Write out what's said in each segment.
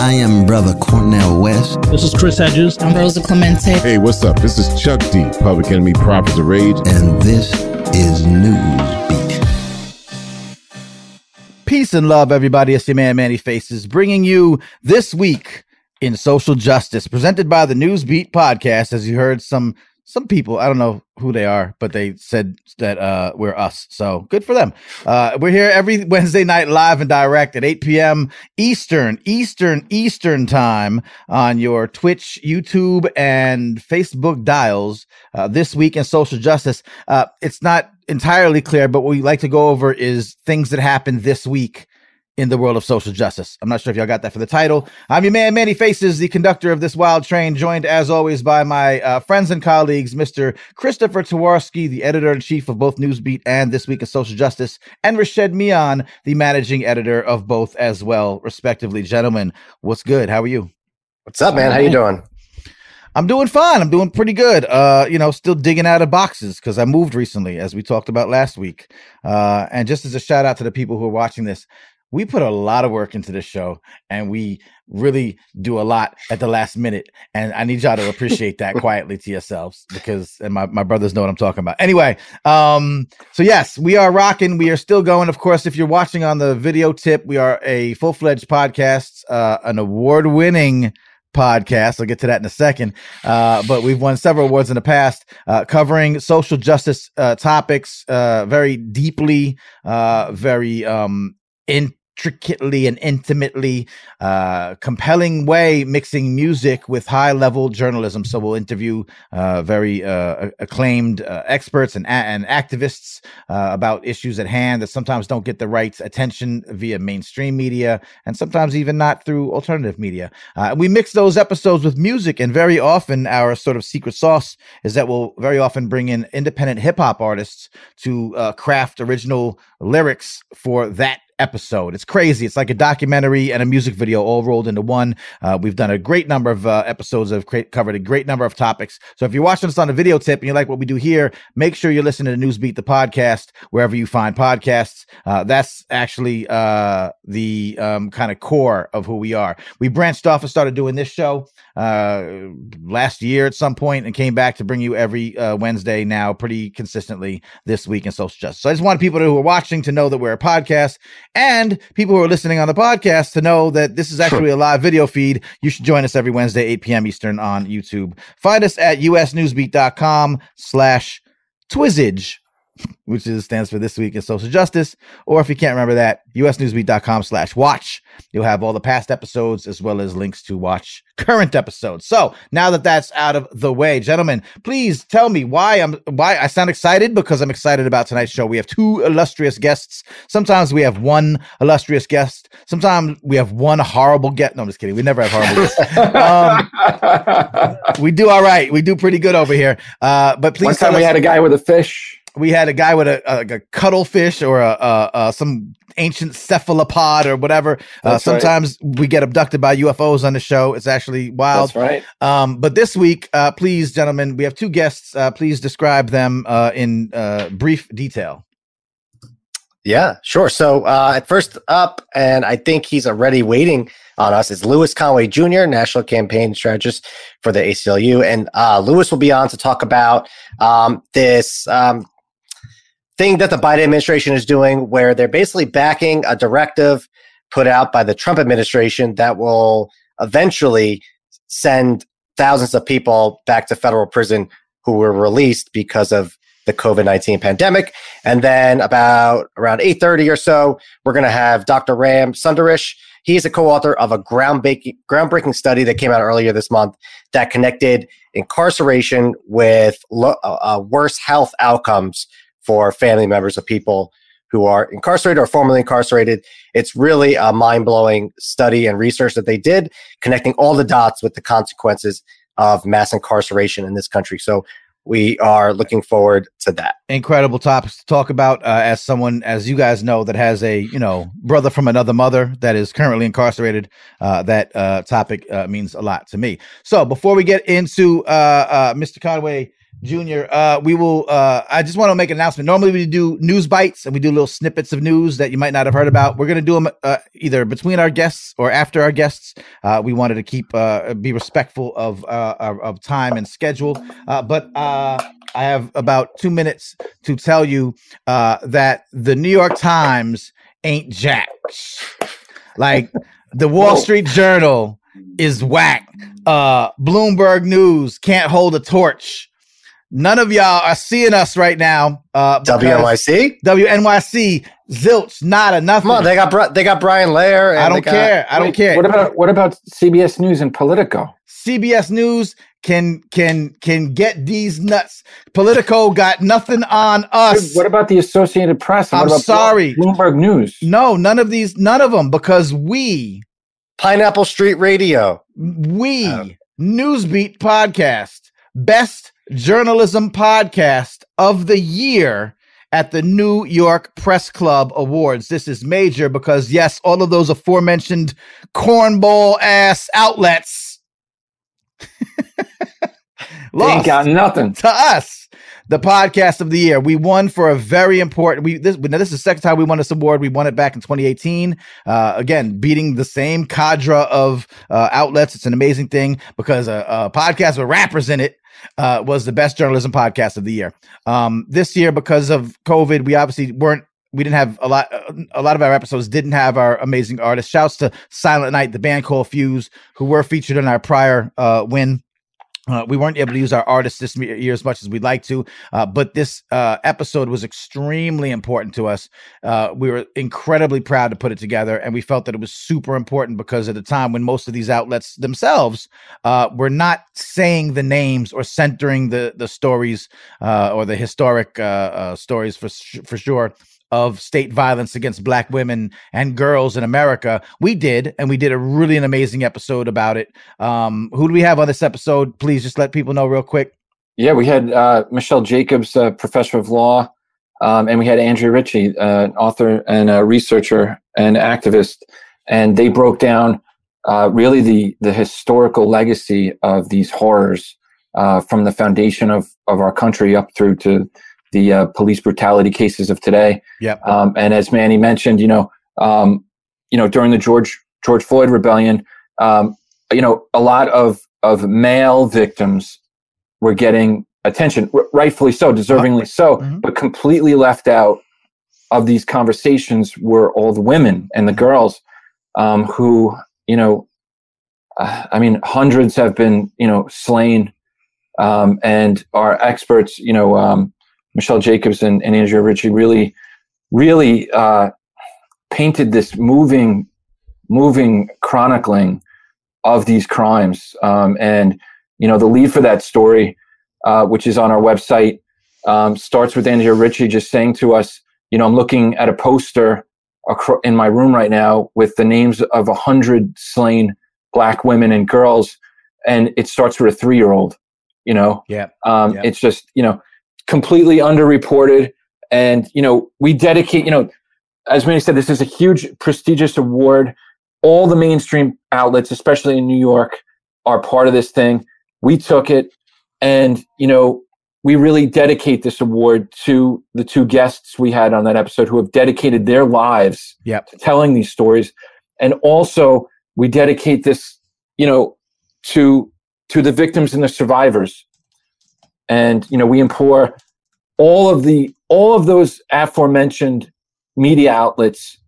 I am Brother Cornel West. This is Chris Hedges. I'm Rosa Clemente. Hey, what's up? This is Chuck D, Public Enemy Prophets of Rage. And this is Newsbeat. Peace and love, everybody. It's your man, Manny Faces, bringing you this week in social justice, presented by the Newsbeat podcast. As you heard, some some people, I don't know who they are, but they said that uh, we're us. So good for them. Uh, we're here every Wednesday night live and direct at 8 p.m. Eastern, Eastern, Eastern time on your Twitch, YouTube, and Facebook dials. Uh, this week in social justice. Uh, it's not entirely clear, but what we like to go over is things that happened this week in the world of social justice. I'm not sure if y'all got that for the title. I'm your man, Manny Faces, the conductor of this wild train, joined as always by my uh, friends and colleagues, Mr. Christopher Twarowski, the editor in chief of both Newsbeat and This Week of Social Justice, and Rashed Mian, the managing editor of both as well, respectively. Gentlemen, what's good? How are you? What's up, man? How you doing? I'm doing fine. I'm doing pretty good. Uh, you know, still digging out of boxes because I moved recently, as we talked about last week. Uh, and just as a shout out to the people who are watching this, we put a lot of work into this show and we really do a lot at the last minute. And I need y'all to appreciate that quietly to yourselves because and my, my brothers know what I'm talking about. Anyway, um, so yes, we are rocking. We are still going. Of course, if you're watching on the video tip, we are a full-fledged podcast, uh, an award-winning podcast. I'll get to that in a second. Uh, but we've won several awards in the past, uh, covering social justice uh, topics uh, very deeply, uh, very um, in intricately and intimately uh, compelling way mixing music with high level journalism. So we'll interview uh, very uh, acclaimed uh, experts and, and activists uh, about issues at hand that sometimes don't get the right attention via mainstream media and sometimes even not through alternative media. Uh, we mix those episodes with music and very often our sort of secret sauce is that we'll very often bring in independent hip-hop artists to craft original lyrics for that episode. It's crazy. It's like a documentary and a music video all rolled into one. Uh, we've done a great number of uh, episodes of cre- covered a great number of topics. So if you're watching us on a video tip and you like what we do here, make sure you're listening to Newsbeat the podcast wherever you find podcasts. Uh, that's actually uh, the um, kind of core of who we are. We branched off and started doing this show uh, last year at some point and came back to bring you every uh, Wednesday now pretty consistently this week in social justice. So I just want people who are watching to know that we're a podcast and people who are listening on the podcast to know that this is actually a live video feed. You should join us every Wednesday, 8 p.m. Eastern on YouTube. Find us at usnewsbeat.com slash twizzage which is stands for this week in social justice. Or if you can't remember that, usnewsbeat.com slash watch. You'll have all the past episodes as well as links to watch current episodes. So now that that's out of the way, gentlemen, please tell me why I'm why I sound excited because I'm excited about tonight's show. We have two illustrious guests. Sometimes we have one illustrious guest. Sometimes we have one horrible guest. No, I'm just kidding. We never have horrible guests. um, we do all right. We do pretty good over here. Uh, but please, one time we us- had a guy with a fish we had a guy with a, a, a cuttlefish or a, a, some ancient cephalopod or whatever. Uh, sometimes right. we get abducted by UFOs on the show. It's actually wild. That's right. Um, but this week, uh, please, gentlemen, we have two guests. Uh, please describe them uh, in uh, brief detail. Yeah, sure. So uh, first up, and I think he's already waiting on us, is Lewis Conway Jr., National Campaign Strategist for the ACLU. And Lewis will be on to talk about um, this um, thing that the Biden administration is doing, where they're basically backing a directive put out by the Trump administration that will eventually send thousands of people back to federal prison who were released because of the COVID-19 pandemic. And then about around 8:30 or so, we're going to have Dr. Ram Sundaresh. He's a co-author of a groundbreaking, groundbreaking study that came out earlier this month that connected incarceration with lo- uh, uh worse health outcomes for family members of people who are incarcerated or formerly incarcerated. It's really a mind blowing study and research that they did, connecting all the dots with the consequences of mass incarceration in this country. So we are looking forward to that. Incredible topics to talk about. Uh, as someone, as you guys know, that has a you know brother from another mother that is currently incarcerated, uh, that uh, topic uh, means a lot to me. So before we get into uh, uh, Mr. Conway Jr. Uh, we will. Uh, I just want to make an announcement. Normally, we do news bites and we do little snippets of news that you might not have heard about. We're going to do them uh, either between our guests or after our guests. Uh, we wanted to keep uh, be respectful of uh, of time and schedule. Uh, but uh, I have about two minutes to tell you uh, that the New York Times ain't jack. Like the Wall Street Journal is whack. Uh, Bloomberg News can't hold a torch. None of y'all are seeing us right now. Uh, because WNYC. WNYC, zilch, nada, nothing. Come on, they got they got Brian Lehrer. and I don't got- care. I don't Wait, care. What about what about CBS News and Politico? CBS News can can can get these nuts. Politico got nothing on us. What about the Associated Press? And I'm about sorry. Bloomberg News. no, none of these, none of them, because we Pineapple Street Radio. we Oh. Newsbeat podcast, best journalism podcast of the year at the New York Press Club Awards. This is major because yes, all of those aforementioned cornball ass outlets lost got nothing. to us the podcast of the year. We won for a very important. We this now this is the second time we won this award. We won it back in 2018. Uh, again, beating the same cadre of uh, outlets. It's an amazing thing because a, a podcast with rappers in it uh, was the best journalism podcast of the year. Um, this year, because of COVID, we obviously weren't. We didn't have a lot. A lot of our episodes didn't have our amazing artists. Shouts to Silent Night, the band called Fuse, who were featured in our prior uh, win. Uh, we weren't able to use our artists this year as much as we'd like to, uh, but this uh, episode was extremely important to us. Uh, we were incredibly proud to put it together, and we felt that it was super important because at the time when most of these outlets themselves uh, were not saying the names or centering the the stories or the historic stories for for sure of state violence against black women and girls in America. We did, and we did a really an amazing episode about it. Um, who do we have on this episode? Please just let people know real quick. Yeah, we had uh, Michelle Jacobs, uh, professor of law, um, and we had Andrea Ritchie, uh, author and a researcher and activist, and they broke down uh, really the the historical legacy of these horrors uh, from the foundation of of our country up through to the uh, police brutality cases of today. Yep. Um, and as Manny mentioned, you know, um, you know, during the George George Floyd rebellion, um, you know, a lot of of male victims were getting attention, r- rightfully so, deservingly so, Mhm. but completely left out of these conversations were all the women and the girls um, who, you know, uh, I mean, hundreds have been, you know, slain, um, and our experts, you know, um, Michelle Jacobs and, and Andrea Ritchie really, really uh, painted this moving, moving chronicling of these crimes. Um, and you know, the lead for that story, uh, which is on our website, um, starts with Andrea Ritchie just saying to us, you know, I'm looking at a poster in my room right now with the names of a hundred slain black women and girls, and it starts with a three year old. You know, Yeah. um, Yeah. it's just you know completely underreported, and you know we dedicate. You know, as many said, this is a huge prestigious award. All the mainstream outlets, especially in New York, are part of this thing. We took it, and you know we really dedicate this award to the two guests we had on that episode who have dedicated their lives Yep. to telling these stories and also we dedicate this you know to to the victims and the survivors and you know we implore all of the all of those aforementioned media outlets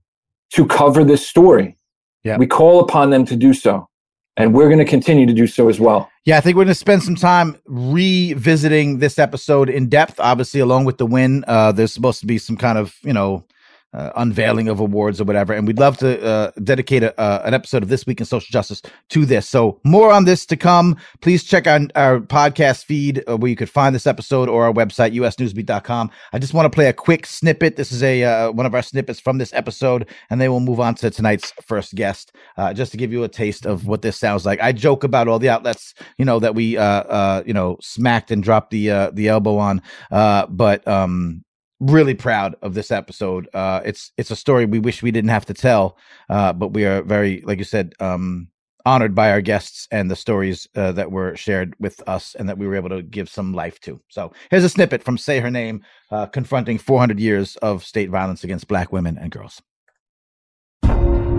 to cover this story Yeah. we call upon them to do so and we're going to continue to do so as well Yeah, I think we're going to spend some time revisiting this episode in depth. Obviously, along with the win, uh, there's supposed to be some kind of you know uh, unveiling of awards or whatever, and we'd love to uh, dedicate a, uh, an episode of this week in social justice to this. So more on this to come. Please check out our podcast feed uh, where you could find this episode or our website usnewsbeat.com. I just want to play a quick snippet. This is a uh, one of our snippets from this episode, and then we'll move on to tonight's first guest, uh, just to give you a taste of what this sounds like. I joke about all the outlets, you know, that we, you know, smacked and dropped the uh, the elbow on, uh, but um, really proud of this episode. Uh, it's it's a story we wish we didn't have to tell, uh, but we are very, like you said, um, honored by our guests and the stories uh, that were shared with us and that we were able to give some life to. So here's a snippet from Say Her Name, uh, confronting 400 years of state violence against Black women and girls.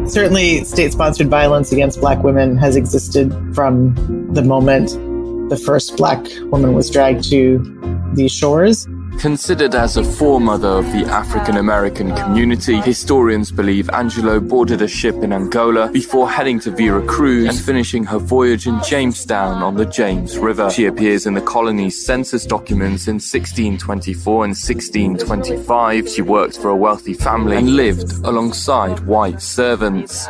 Certainly, state sponsored violence against Black women has existed from the moment the first Black woman was dragged to these shores. Considered as a foremother of the African American community, historians believe Angela boarded a ship in Angola before heading to Vera Cruz and finishing her voyage in Jamestown on the James River. She appears in the colony's census documents in 1624 and 1625. She worked for a wealthy family and lived alongside white servants.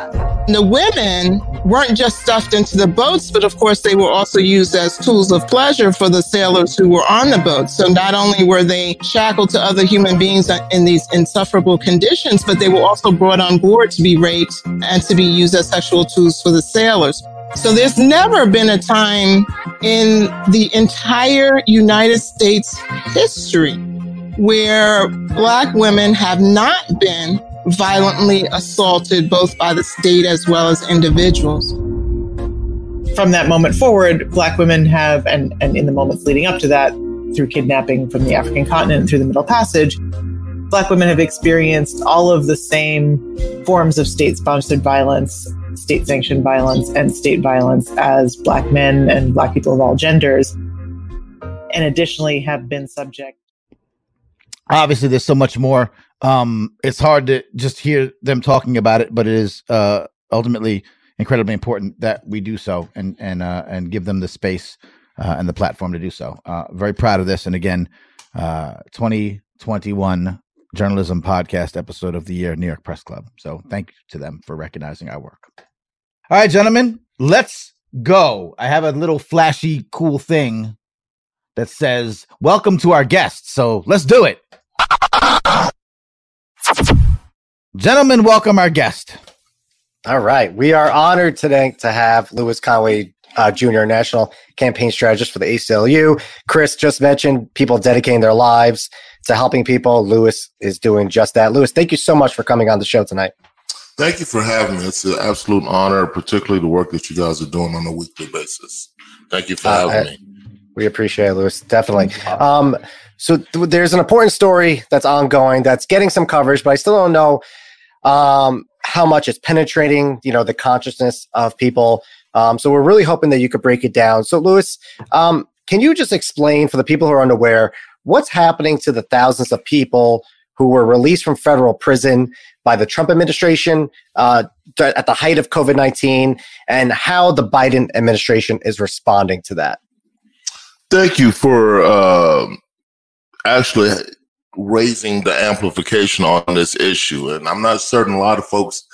The women weren't just stuffed into the boats, but of course they were also used as tools of pleasure for the sailors who were on the boats. So not only were they shackled to other human beings in these insufferable conditions, but they were also brought on board to be raped and to be used as sexual tools for the sailors. So there's never been a time in the entire United States history where black women have not been violently assaulted both by the state as well as individuals. From that moment forward, Black women have, and, and in the moments leading up to that, through kidnapping from the African continent through the Middle Passage, Black women have experienced all of the same forms of state sponsored violence, state sanctioned violence, and state violence as Black men and Black people of all genders, and additionally have been subject. Obviously, there's so much more um, it's hard to just hear them talking about it, but it is uh, ultimately incredibly important that we do so and and uh, and give them the space uh, and the platform to do so. Uh, very proud of this, and again, uh, 2021 journalism podcast episode of the year, New York Press Club. So thank you to them for recognizing our work. All right, gentlemen, let's go. I have a little flashy, cool thing that says "Welcome to our guests." So let's do it. Gentlemen, welcome our guest. All right. We are honored today to have Lewis Conway uh, Jr., National Campaign Strategist for the ACLU. Chris just mentioned people dedicating their lives to helping people. Lewis is doing just that. Lewis, thank you so much for coming on the show tonight. Thank you for having me. It's an absolute honor, particularly the work that you guys are doing on a weekly basis. Thank you for uh, having I, me. We appreciate it, Lewis. Definitely. Um, so th- there's an important story that's ongoing that's getting some coverage, but I still don't know um, how much it's penetrating, you know, the consciousness of people. Um, so we're really hoping that you could break it down. So, Lewis, um, can you just explain for the people who are unaware what's happening to the thousands of people who were released from federal prison by the Trump administration uh, at the height of COVID 19 and how the Biden administration is responding to that? Thank you for uh, actually raising the amplification on this issue. And I'm not certain a lot of folks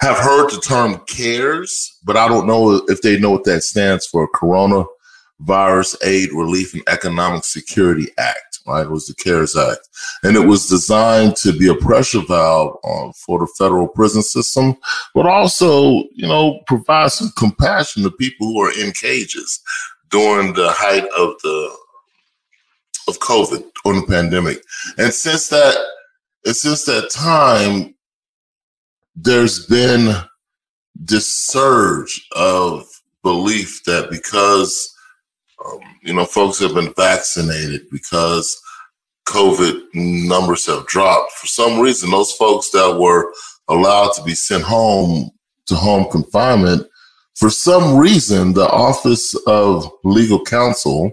have heard the term CARES, but I don't know if they know what that stands for Coronavirus Aid, Relief, and Economic Security Act, right? It was the CARES Act. And it was designed to be a pressure valve uh, for the federal prison system, but also, you know, provide some compassion to people who are in cages during the height of the of COVID or the pandemic. And since that, and since that time, there's been this surge of belief that because um, you know folks have been vaccinated because COVID numbers have dropped. For some reason, those folks that were allowed to be sent home to home confinement, for some reason, the Office of Legal Counsel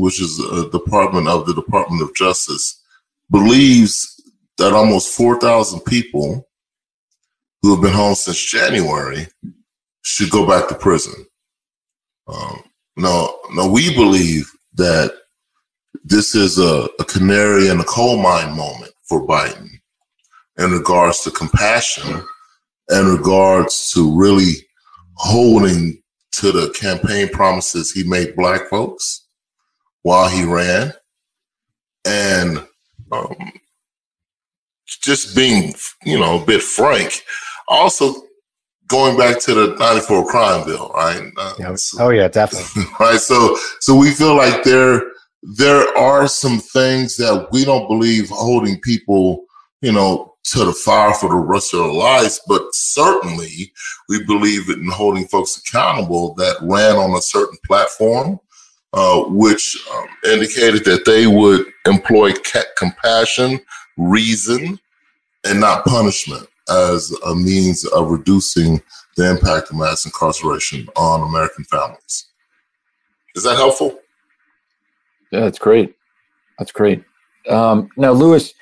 which is a department of the Department of Justice, believes that almost 4,000 people who have been home since January should go back to prison. Um, no, no, we believe that this is a, a canary in a coal mine moment for Biden in regards to compassion in regards to really holding to the campaign promises he made black folks while he ran, and um, just being, you know, a bit frank. Also, going back to the '94 crime bill, right? Uh. So, oh yeah, definitely. Right. So, so we feel like there there are some things that we don't believe holding people, you know, to the fire for the rest of their lives, but certainly we believe in holding folks accountable that ran on a certain platform, uh, which um, indicated that they would employ compassion, reason, and not punishment as a means of reducing the impact of mass incarceration on American families. Is that helpful? Yeah, that's great. That's great. Um, now, Lewis,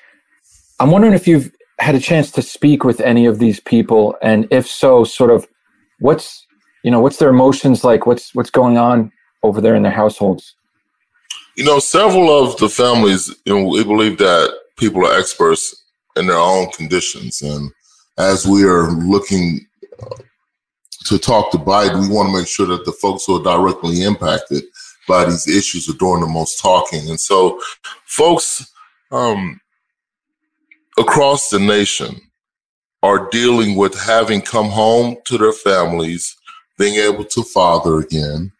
I'm wondering if you've had a chance to speak with any of these people, and if so, sort of, what's you know, what's their emotions like? What's what's going on over there in their households? You know, several of the families, you know, we believe that people are experts in their own conditions, and as we are looking uh, to talk to Biden, we want to make sure that the folks who are directly impacted by these issues are doing the most talking. And so, folks um, across the nation are dealing with having come home to their families, being able to father again,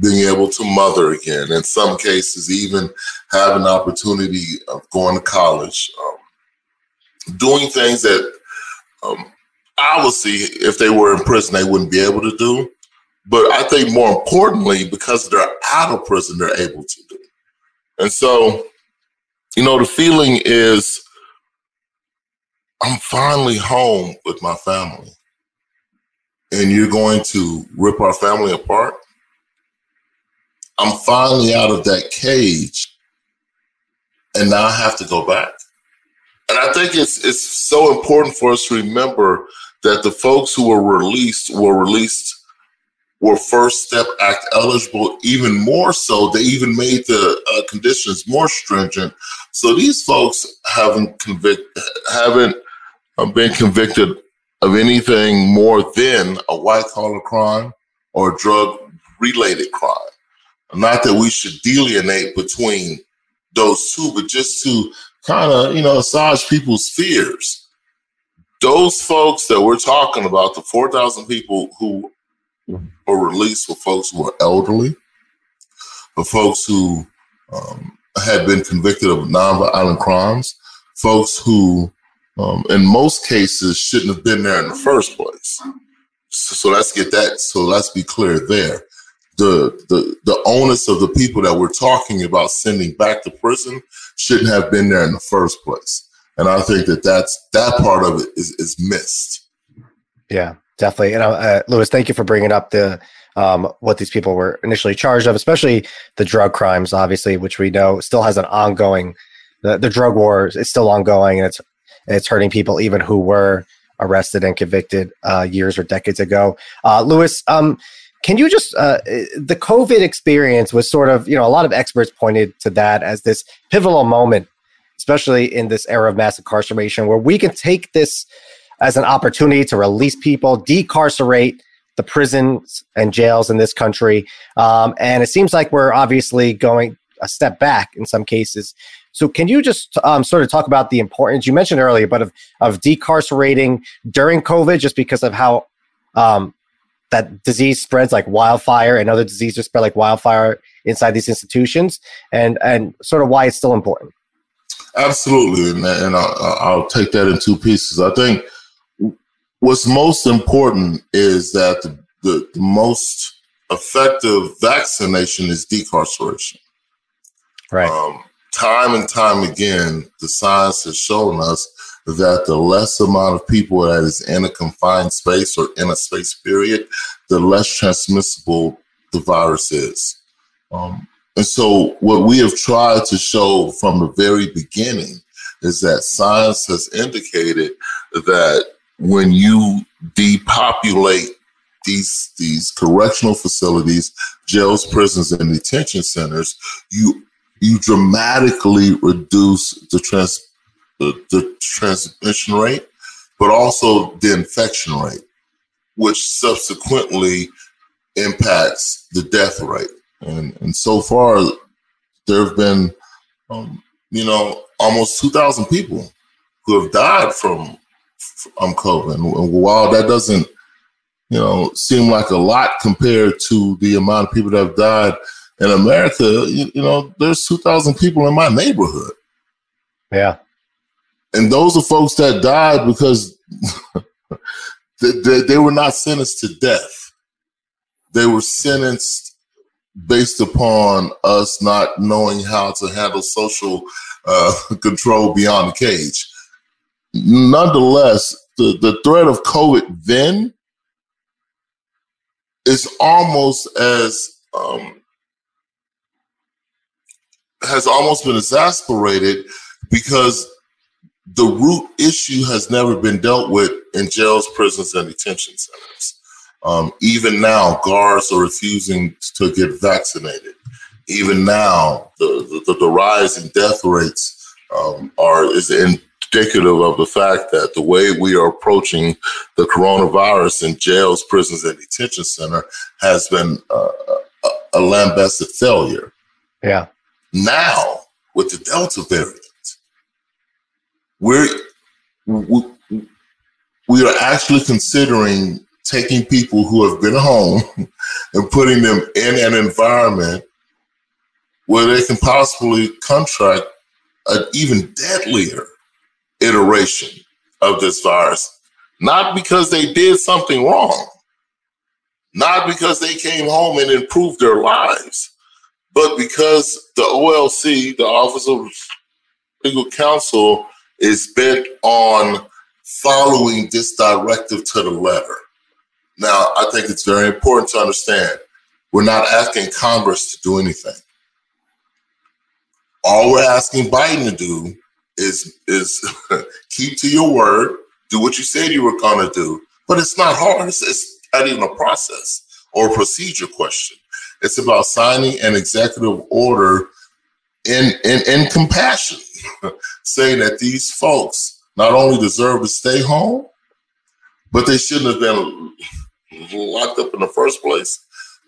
being able to mother again. In some cases, even have an opportunity of going to college, um, doing things that um, obviously, if they were in prison, they wouldn't be able to do. But I think more importantly, because they're out of prison, they're able to do. And so, you know, the feeling is I'm finally home with my family. And you're going to rip our family apart? I'm finally out of that cage. And now I have to go back. And I think it's it's so important for us to remember that the folks who were released were released were First Step Act eligible. Even more so, they even made the uh, conditions more stringent. So these folks haven't convict haven't uh, been convicted of anything more than a white collar crime or drug related crime. Not that we should delineate between those two, but just to kind of you know assuage people's fears. Those folks that we're talking about, the four thousand people who were released were folks who were elderly, for folks who um, had been convicted of nonviolent crimes, folks who, um, in most cases, shouldn't have been there in the first place. So, so, let's get that. So let's be clear there. The, the the onus of the people that we're talking about sending back to prison shouldn't have been there in the first place. And I think that that's that part of it is is missed. Yeah, definitely. And uh, Lewis, thank you for bringing up the um, what these people were initially charged of, especially the drug crimes, obviously, which we know still has an ongoing. The, the drug war is still ongoing, and it's it's hurting people even who were arrested and convicted uh, years or decades ago. Uh, Lewis, um, can you just uh, the COVID experience was sort of you know a lot of experts pointed to that as this pivotal moment, especially in this era of mass incarceration, where we can take this as an opportunity to release people, decarcerate the prisons and jails in this country. Um, and it seems like we're obviously going a step back in some cases. So, can you just um, sort of talk about the importance you mentioned earlier, but of of decarcerating during COVID, just because of how um, that disease spreads like wildfire, and other diseases spread like wildfire inside these institutions, and and sort of why it's still important. Absolutely, and, and I'll, I'll take that in two pieces. I think what's most important is that the, the, the most effective vaccination is decarceration. Right. Um, time and time again, the science has shown us that the less amount of people that is in a confined space or in a space period, the less transmissible the virus is. Um, and so, what we have tried to show from the very beginning is that science has indicated that when you depopulate these these correctional facilities, jails, prisons, and detention centers, you you dramatically reduce the trans the, the transmission rate, but also the infection rate, which subsequently impacts the death rate. And and so far, there have been, um, you know, almost two thousand people who have died from um, COVID. And while that doesn't, you know, seem like a lot compared to the amount of people that have died in America, you, you know, there's 2,000 people in my neighborhood. Yeah. And those are folks that died because they, they, they were not sentenced to death. They were sentenced based upon us not knowing how to handle social uh, control beyond the cage. Nonetheless, the, the threat of COVID then is almost as um, has almost been exasperated because the root issue has never been dealt with in jails, prisons, and detention centers. Um, even now, guards are refusing to get vaccinated. Even now, the, the, the rise in death rates um, are is indicative of the fact that the way we are approaching the coronavirus in jails, prisons, and detention center has been uh, a, a lambasted failure. Yeah. Now, with the Delta variant, we're we, we are actually considering taking people who have been home and putting them in an environment where they can possibly contract an even deadlier iteration of this virus. Not because they did something wrong, not because they came home and improved their lives, but because the OLC, the Office of Legal Counsel, is bent on following this directive to the letter. Now, I think it's very important to understand we're not asking Congress to do anything. All we're asking Biden to do is is keep to your word, do what you said you were going to do. But it's not hard. It's, it's not even a process or a procedure question. It's about signing an executive order in in, in compassion, saying that these folks not only deserve to stay home, but they shouldn't have been locked up in the first place.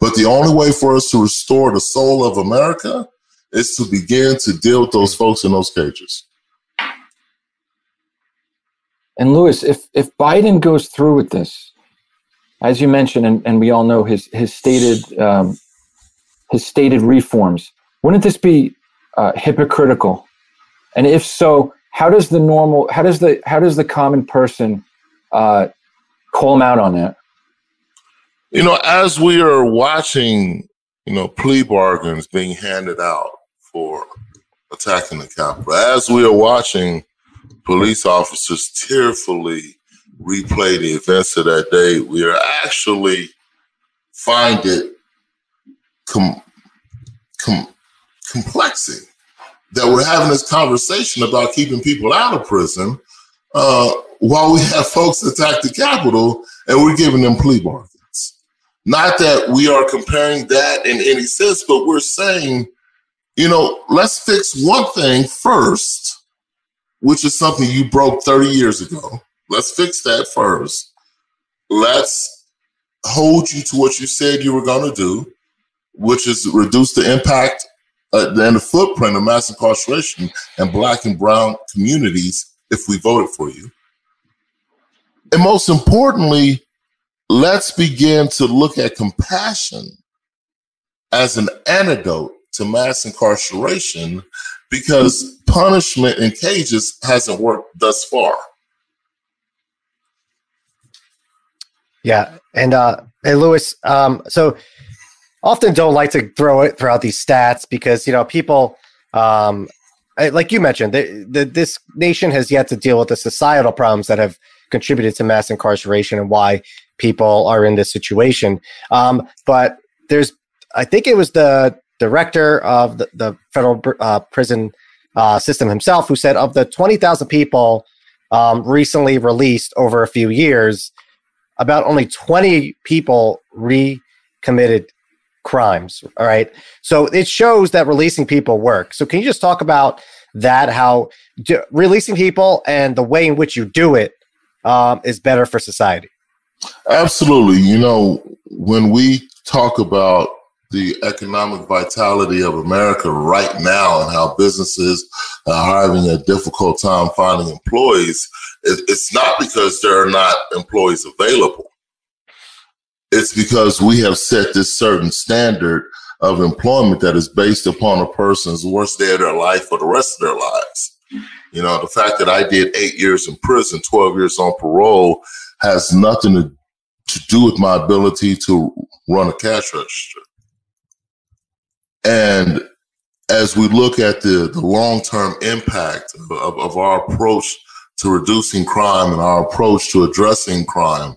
But the only way for us to restore the soul of America is to begin to deal with those folks in those cages. And Lewis, if if Biden goes through with this, as you mentioned, and, and we all know his his stated um, his stated reforms, wouldn't this be uh, hypocritical? And if so, how does the normal how does the how does the common person uh, call him out on that? You know, as we are watching, you know, plea bargains being handed out for attacking the Capitol, as we are watching police officers tearfully replay the events of that day, we are actually find it com- com- complexing that we're having this conversation about keeping people out of prison uh, while we have folks attack the Capitol and we're giving them plea bargains. Not that we are comparing that in any sense, but we're saying, you know, let's fix one thing first which is something you broke 30 years ago. Let's fix that first. Let's hold you to what you said you were going to do, which is reduce the impact uh, and the footprint of mass incarceration in black and brown communities if we voted for you. And most importantly, let's begin to look at compassion as an antidote to mass incarceration because punishment in cages hasn't worked thus far. Yeah, and uh, hey, Lewis. Um, so often don't like to throw it throughout these stats because you know people, um, like you mentioned, the, the, this nation has yet to deal with the societal problems that have contributed to mass incarceration and why people are in this situation. Um, but there's, I think it was the director of the, the federal uh, prison uh, system himself, who said of the 20,000 people um, recently released over a few years, about only 20 people recommitted crimes. All right. So it shows that releasing people work. So can you just talk about that, how releasing people and the way in which you do it um, is better for society? Absolutely. You know, when we talk about the economic vitality of America right now and how businesses are having a difficult time finding employees, it's not because there are not employees available. It's because we have set this certain standard of employment that is based upon a person's worst day of their life for the rest of their lives. You know, the fact that I did eight years in prison, 12 years on parole has nothing to, to do with my ability to run a cash register. And as we look at the, the long term impact of, of, our approach to reducing crime and our approach to addressing crime,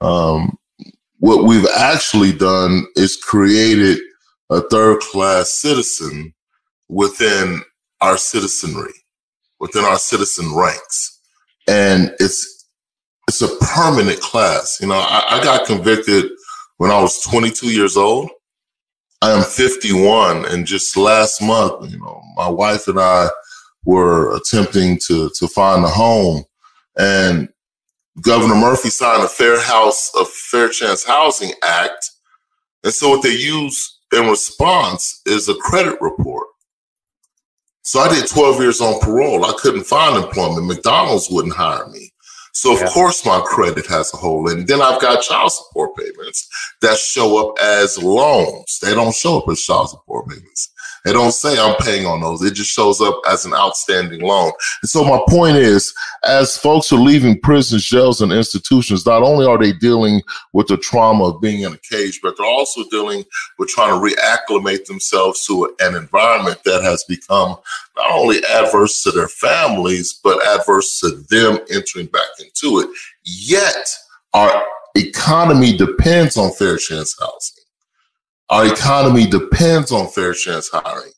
um, what we've actually done is created a third class citizen within our citizenry, within our citizen ranks. And it's it's a permanent class. You know, I, I got convicted when I was 22 years old. I am 51, and just last month, you know, my wife and I were attempting to to find a home, and Governor Murphy signed a Fair House, a Fair Chance Housing Act, and so what they use in response is a credit report. So I did 12 years on parole. I couldn't find employment. McDonald's wouldn't hire me. So of yeah. course my credit has a hole in. it. Then I've got child support payments that show up as loans. They don't show up as child support payments. They don't say I'm paying on those. It just shows up as an outstanding loan. And so my point is, as folks are leaving prisons, jails, and institutions, not only are they dealing with the trauma of being in a cage, but they're also dealing with trying to reacclimate themselves to an environment that has become not only adverse to their families, but adverse to them entering back into it. Yet our economy depends on fair chance housing. Our economy depends on fair chance hiring.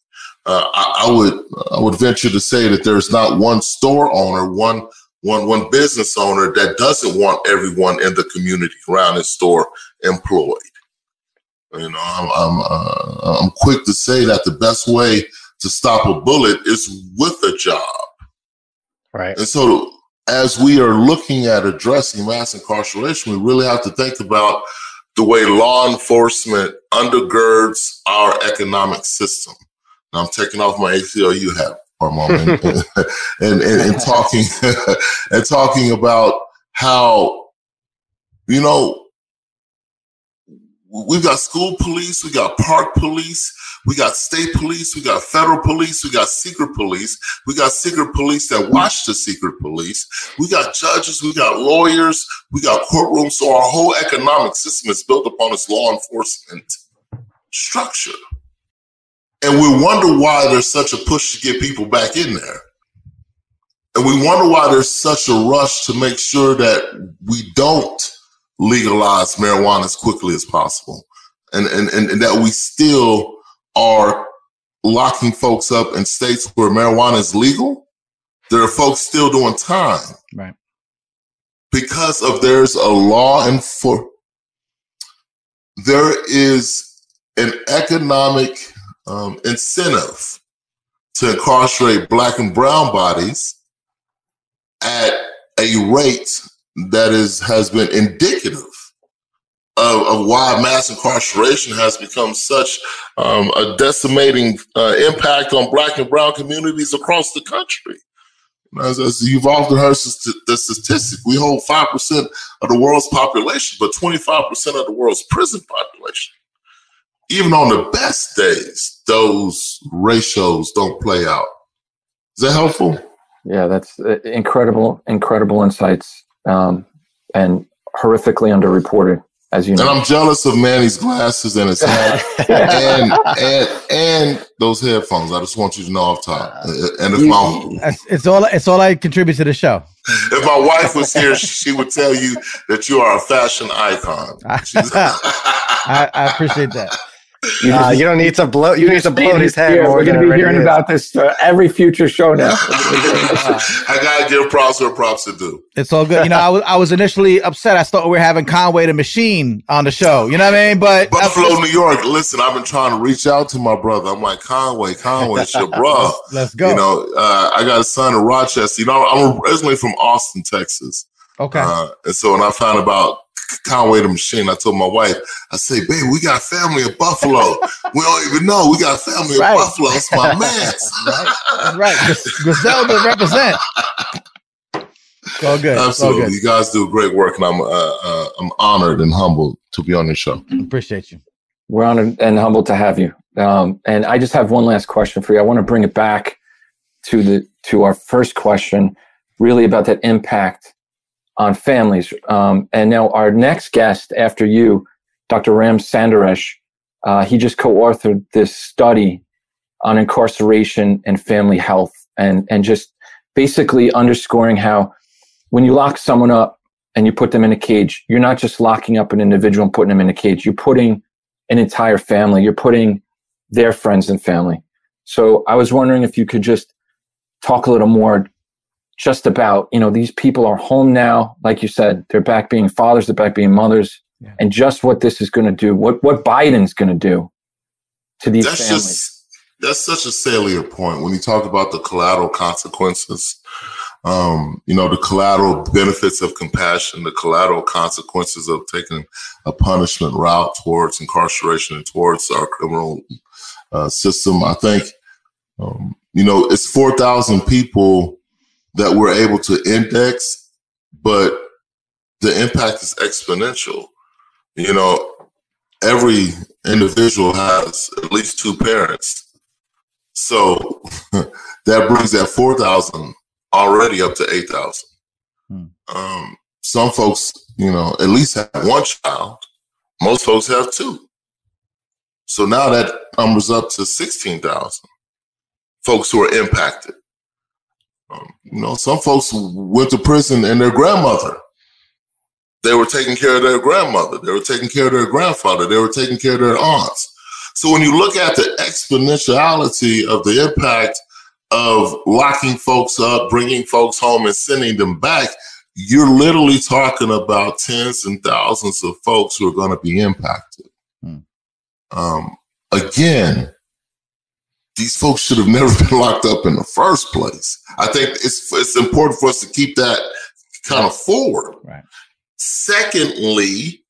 Uh, I, I, would I would venture to say that there's not one store owner, one one one business owner that doesn't want everyone in the community around his store employed. You know, I'm I'm, uh, I'm quick to say that the best way to stop a bullet is with a job. Right. And so, as we are looking at addressing mass incarceration, we really have to think about the way law enforcement undergirds our economic system. Now, I'm taking off my ACLU hat for a moment and, and, and, and talking and talking about how you know we've got school police, we got park police, we got state police, we got federal police, we got secret police, we got secret police that watch the secret police, we got judges, we got lawyers, we got courtrooms. So our whole economic system is built upon this law enforcement structure. And we wonder why there's such a push to get people back in there. And we wonder why there's such a rush to make sure that we don't legalize marijuana as quickly as possible. And, and, and, and that we still are locking folks up in states where marijuana is legal. There are folks still doing time. Right. Because of there's a law and for there is an economic um, incentive to incarcerate black and brown bodies at a rate that is has been indicative of, of why mass incarceration has become such um, a decimating uh, impact on black and brown communities across the country. As, as you've often heard the statistic, we hold 5% of the world's population, but 25% of the world's prison population. Even on the best days, those ratios don't play out. Is that helpful? Yeah, that's uh, incredible, incredible insights um, and horrifically underreported as you know. And I'm jealous of Manny's glasses and his hat and, and and those headphones. I just want you to know off top. And if my it's all it's all I contribute to the show. If my wife was here, she would tell you that you are a fashion icon. I, I appreciate that. You, uh, you don't need to blow. You need to blow his head. Here. We're going to be hearing is. about this uh, every future show now. I got to give props where props to do. It's all good. You know, I was I was initially upset. I thought we were having Conway the Machine on the show. You know what I mean? But Buffalo, New York. Listen, I've been trying to reach out to my brother. I'm like Conway, Conway, it's your bro. Let's go. You know, uh, I got a son in Rochester. You know, I'm originally from Austin, Texas. Okay. Uh, and so when I found about Conway the Machine. I told my wife, I say, babe, we got family in Buffalo. we don't even know. We got family right. in Buffalo. It's my man. right. right. Griselda represent. All good. Absolutely. All good. You guys do great work, and I'm uh, uh, I'm honored and humbled to be on your show. Appreciate you. We're honored and humbled to have you. Um, and I just have one last question for you. I want to bring it back to the to our first question, really about that impact on families. Um, and now our next guest after you, Dr. Ram Sundaresh, uh, he just co-authored this study on incarceration and family health, and and just basically underscoring how when you lock someone up and you put them in a cage, you're not just locking up an individual and putting them in a cage. You're putting an entire family. You're putting their friends and family. So I was wondering if you could just talk a little more just about, you know, these people are home now. Like you said, they're back being fathers, they're back being mothers, yeah. and just what this is going to do, what, what Biden's going to do to these that's families. Just, that's such a salient point when you talk about the collateral consequences. Um, you know, the collateral benefits of compassion, the collateral consequences of taking a punishment route towards incarceration and towards our criminal uh, system. I think, um, you know, it's 4,000 people that we're able to index, but the impact is exponential. You know, every individual has at least two parents. So that brings that 4,000 already up to 8,000. Hmm. Um, some folks, you know, at least have one child. Most folks have two. So now that number's up to 16,000 folks who are impacted. Um, you know, some folks went to prison and their grandmother, they were taking care of their grandmother, they were taking care of their grandfather, they were taking care of their aunts. So when you look at the exponentiality of the impact of locking folks up, bringing folks home, and sending them back, you're literally talking about tens and thousands of folks who are going to be impacted. Hmm. Um, again, these folks should have never been locked up in the first place. I think it's it's important for us to keep that kind of forward. Right. Secondly,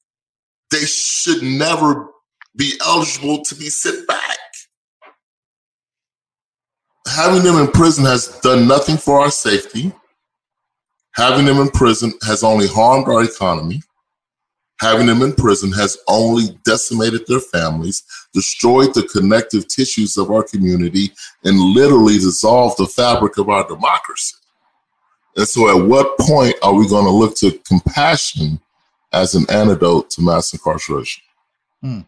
they should never be eligible to be sent back. Having them in prison has done nothing for our safety. Having them in prison has only harmed our economy having them in prison has only decimated their families, destroyed the connective tissues of our community, and literally dissolved the fabric of our democracy. And so, at what point are we going to look to compassion as an antidote to mass incarceration? Hmm.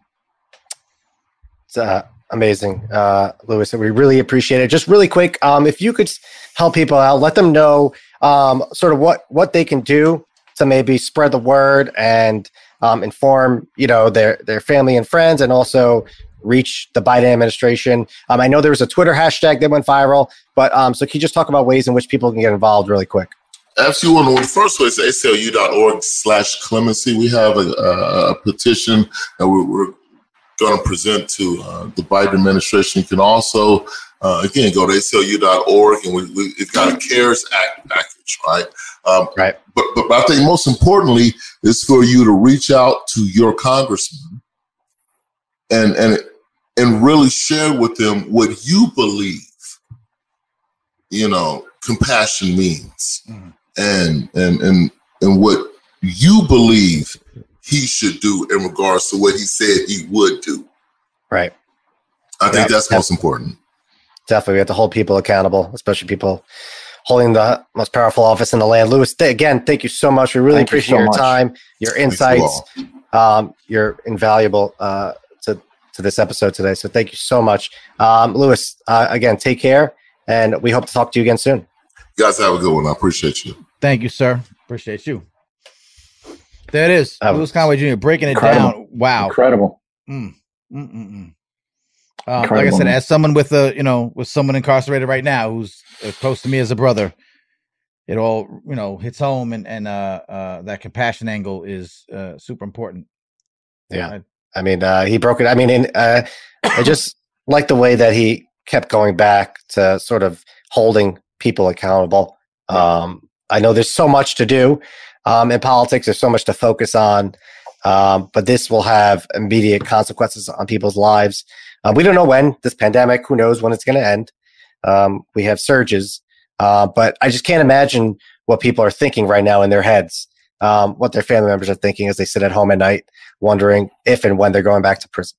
It's uh, amazing, uh, Lewis. We really appreciate it. Just really quick, um, if you could help people out, let them know um, sort of what what they can do to maybe spread the word and um, inform you know their their family and friends and also reach the Biden administration. Um, I know there was a Twitter hashtag that went viral, but um, so can you just talk about ways in which people can get involved really quick? Absolutely. Well, first is aclu.org slash clemency. We have a, a, petition that we're, going to present to uh, the Biden administration. You can also, uh, again, go to aclu.org and we, we, have got a CARES Act package, right? Um, right. But, but, but I think most importantly is for you to reach out to your congressman and and and really share with them what you believe. You know, compassion means, mm-hmm. and and and and what you believe he should do in regards to what he said he would do. Right. I think yeah, that's most important. Definitely, we have to hold people accountable, especially people holding the most powerful office in the land. Lewis, th- again, thank you so much. We really thank appreciate you so your much. time, your insights. You um, you're invaluable uh, to to this episode today. So thank you so much, um, Lewis. Uh, again, take care, and we hope to talk to you again soon. You guys have a good one. I appreciate you. Thank you, sir. Appreciate you. There it is, um, Lewis Conway Jr. breaking it incredible. down. Wow, incredible. Mm, mm, mm, mm. Um, like I said, as someone with a you know with someone incarcerated right now who's uh, close to me as a brother, it all you know hits home, and and uh, uh, that compassion angle is uh, super important. Yeah, I, I mean, uh, he broke it. I mean, in, uh, I just like the way that he kept going back to sort of holding people accountable. Um, I know there's so much to do um, in politics. There's so much to focus on, um, but this will have immediate consequences on people's lives. Uh, we don't know when this pandemic. Who knows when it's going to end? Um, we have surges, uh, but I just can't imagine what people are thinking right now in their heads. Um, what their family members are thinking as they sit at home at night, wondering if and when they're going back to prison.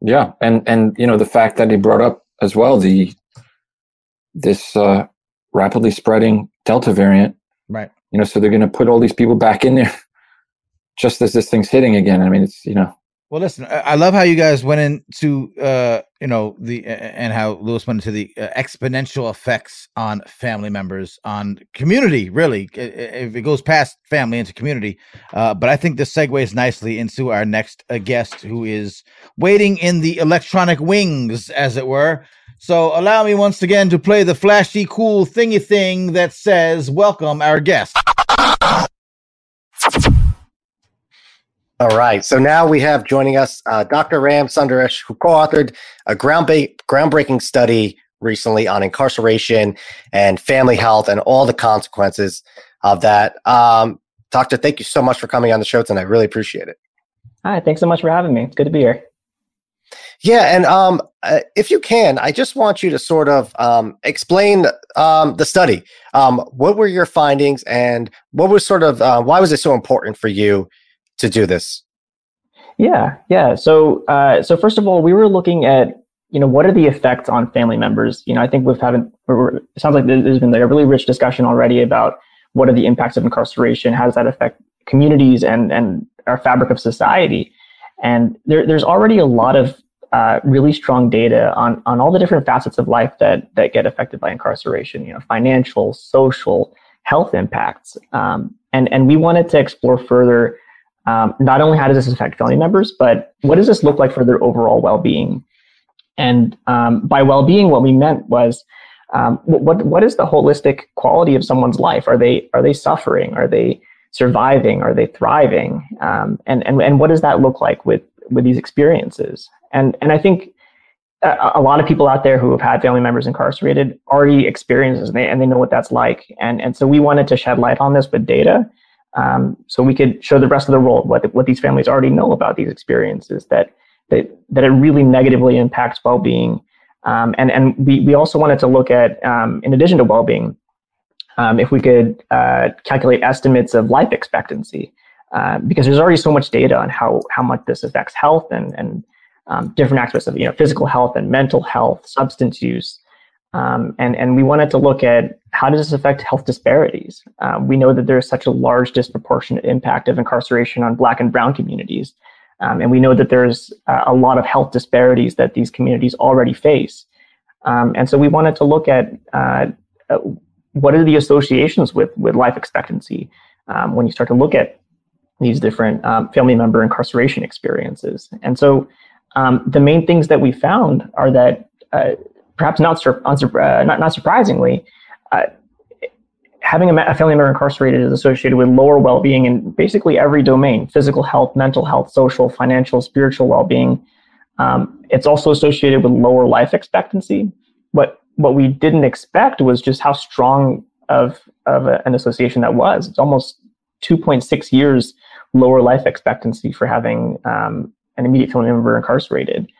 Yeah, and and you know the fact that he brought up as well the this uh, rapidly spreading Delta variant. Right. You know, so they're going to put all these people back in there just as this thing's hitting again. I mean, it's you know. Well, listen, I love how you guys went into, uh, you know, the and how Lewis went into the uh, exponential effects on family members, on community. Really, if it goes past family into community, uh, but I think this segues nicely into our next uh, guest, who is waiting in the electronic wings, as it were. So allow me once again to play the flashy, cool thingy thing that says, "Welcome our guest." All right. So now we have joining us uh, Dr. Ram Sundaresh, who co authored a groundba- groundbreaking study recently on incarceration and family health and all the consequences of that. Um, doctor, thank you so much for coming on the show tonight. I really appreciate it. Hi, thanks so much for having me. It's good to be here. Yeah, and um, uh, if you can, I just want you to sort of um, explain um, the study. Um, what were your findings, and what was sort of uh, why was it so important for you to do this? Yeah, yeah. So, uh, so first of all, we were looking at you know what are the effects on family members. You know, I think we've had it sounds like there's been like a really rich discussion already about what are the impacts of incarceration, how does that affect communities and and our fabric of society, and there, there's already a lot of uh, really strong data on on all the different facets of life that that get affected by incarceration. You know, financial, social, health impacts, um, and and we wanted to explore further um, not only how does this affect family members, but what does this look like for their overall well-being? And um, by well-being, what we meant was um, what what is the holistic quality of someone's life? Are they are they suffering? Are they surviving? Are they thriving? Um, and and and what does that look like with with these experiences? And and I think a, a lot of people out there who have had family members incarcerated already experiences and they and they know what that's like. And and so we wanted to shed light on this with data um, so we could show the rest of the world what, what these families already know about these experiences, that, that, that it really negatively impacts well-being. Um, and and we, we also wanted to look at, um, in addition to well-being, um, if we could uh, calculate estimates of life expectancy, uh, because there's already so much data on how, how much this affects health and, and um, different aspects of you know, physical health and mental health, substance use, um, and, and we wanted to look at how does this affect health disparities? Uh, we know that there's such a large disproportionate impact of incarceration on Black and Brown communities. Um, and we know that there's uh, a lot of health disparities that these communities already face. Um, and so we wanted to look at uh, uh what are the associations with, with life expectancy um, when you start to look at these different um, family member incarceration experiences. And so um, the main things that we found are that uh, perhaps not, sur- uh, not, not surprisingly, uh, having a, a, family member incarcerated is associated with lower well-being in basically every domain physical health mental health social financial spiritual well-being. Um, it's also associated with lower life expectancy. What what we didn't expect was just how strong of of a, an association that was. It's almost 2.6 years lower life expectancy for having um, an immediate family member incarcerated.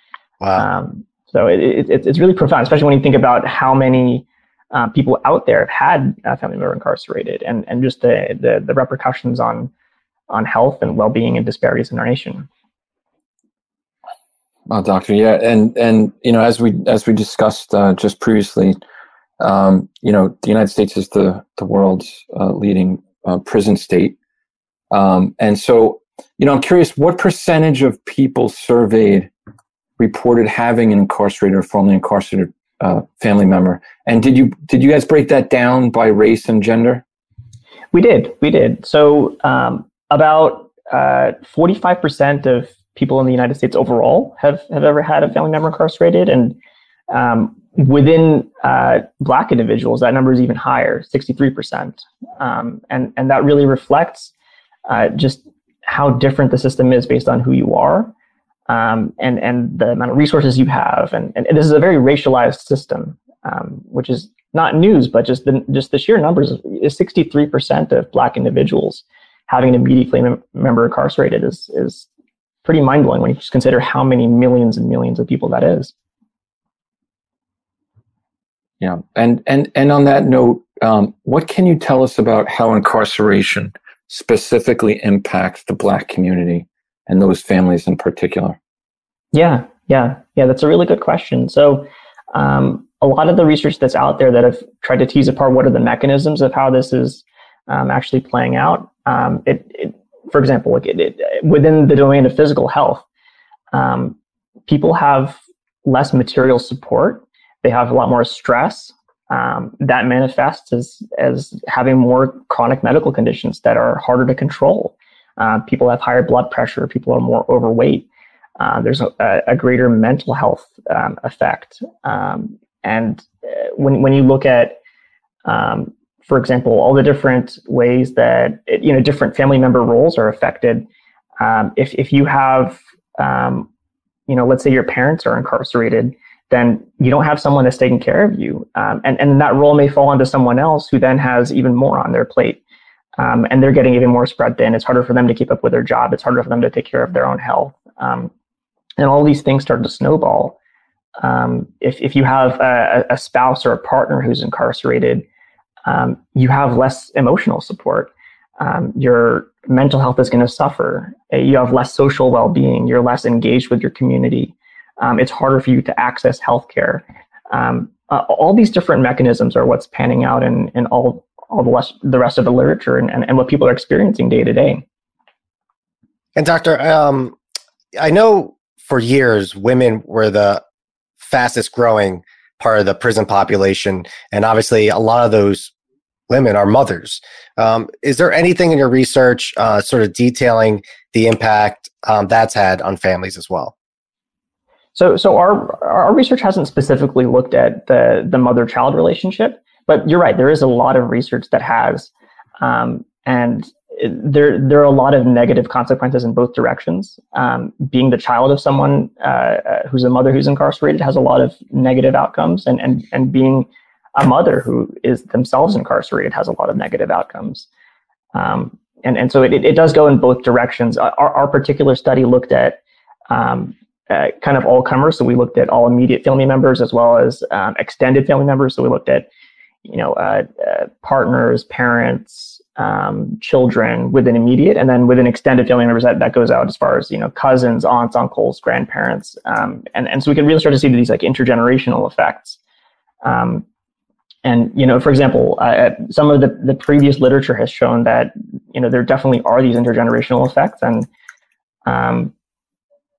Wow. Um, so it, it, it's really profound, especially when you think about how many uh, people out there have had a family member incarcerated, and and just the, the the repercussions on on health and well being and disparities in our nation. Well, doctor, yeah, and and you know, as we as we discussed uh, just previously, um, you know, the United States is the the world's uh, leading uh, prison state, um, and so you know, I'm curious, what percentage of people surveyed reported having an incarcerated or formerly incarcerated uh, family member. And did you did you guys break that down by race and gender? We did. We did. So um, about uh, forty five percent of people in the United States overall have have ever had a family member incarcerated, and um, within uh, Black individuals, that number is even higher, sixty three percent. Um, and and that really reflects uh, just how different the system is based on who you are um, and and the amount of resources you have, and, and this is a very racialized system, um, which is not news, but just the just the sheer numbers is 63% of Black individuals having an immediate family member incarcerated is is pretty mind blowing when you just consider how many millions and millions of people that is. Yeah, and and and on that note, um, what can you tell us about how incarceration specifically impacts the Black community? And those families in particular? Yeah, yeah, yeah. That's a really good question. So, um, a lot of the research that's out there that have tried to tease apart what are the mechanisms of how this is um, actually playing out. Um, it, it, for example, like it, it, within the domain of physical health, um, people have less material support. They have a lot more stress. Um, that manifests as as having more chronic medical conditions that are harder to control. Uh, people have higher blood pressure. People are more overweight. Uh, there's a, a, greater mental health um, effect. Um, and uh, when when you look at um, for example, all the different ways that you know different family member roles are affected. Um, if if you have, um, you know, let's say your parents are incarcerated, then you don't have someone that's taking care of you, um, and and that role may fall onto someone else who then has even more on their plate, um, and they're getting even more spread thin. It's harder for them to keep up with their job. It's harder for them to take care of their own health, um, and all these things start to snowball. Um, if if you have a, a spouse or a partner who's incarcerated um, you have less emotional support. Um, your mental health is going to suffer. Uh, you have less social well being. You're less engaged with your community. Um, it's harder for you to access healthcare. Um, uh, all these different mechanisms are what's panning out in, in all, all the, rest, the rest of the literature and, and, and what people are experiencing day to day. And, Doctor, um, I know for years women were the fastest growing part of the prison population. And obviously, a lot of those women are mothers. Um, is there anything in your research uh, sort of detailing the impact um, that's had on families as well? So, so our our research hasn't specifically looked at the the mother child relationship, but you're right. There is a lot of research that has, um, and there there are a lot of negative consequences in both directions. Um, being the child of someone uh, uh, who's a mother who's incarcerated has a lot of negative outcomes, and and and being a mother who is themselves incarcerated has a lot of negative outcomes. Um, and, and so it, it does go in both directions. Our, our particular study looked at um, uh, kind of all comers. So we looked at all immediate family members as well as um, extended family members. So we looked at, you know, uh, uh, partners, parents, um, children within immediate, and then within extended family members that, that goes out as far as you know cousins, aunts, uncles, grandparents, um, and and so we can really start to see these like intergenerational effects. Um, and you know, for example, uh, some of the, the previous literature has shown that you know there definitely are these intergenerational effects, and um,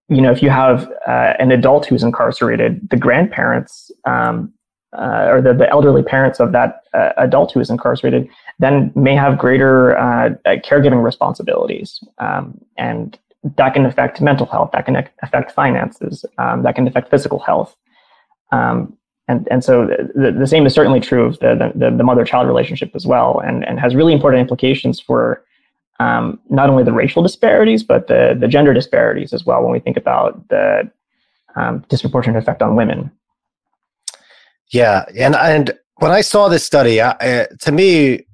you know, if you have uh, an adult who's incarcerated, the grandparents um, uh, or the, the elderly parents of that uh, adult who is incarcerated then may have greater uh, caregiving responsibilities, um, and that can affect mental health, that can affect finances, um, that can affect physical health. Um, and and so the, the same is certainly true of the the, the mother child relationship as well, and and has really important implications for um, not only the racial disparities but the the gender disparities as well when we think about the um, disproportionate effect on women. Yeah, and and when I saw this study, I, to me,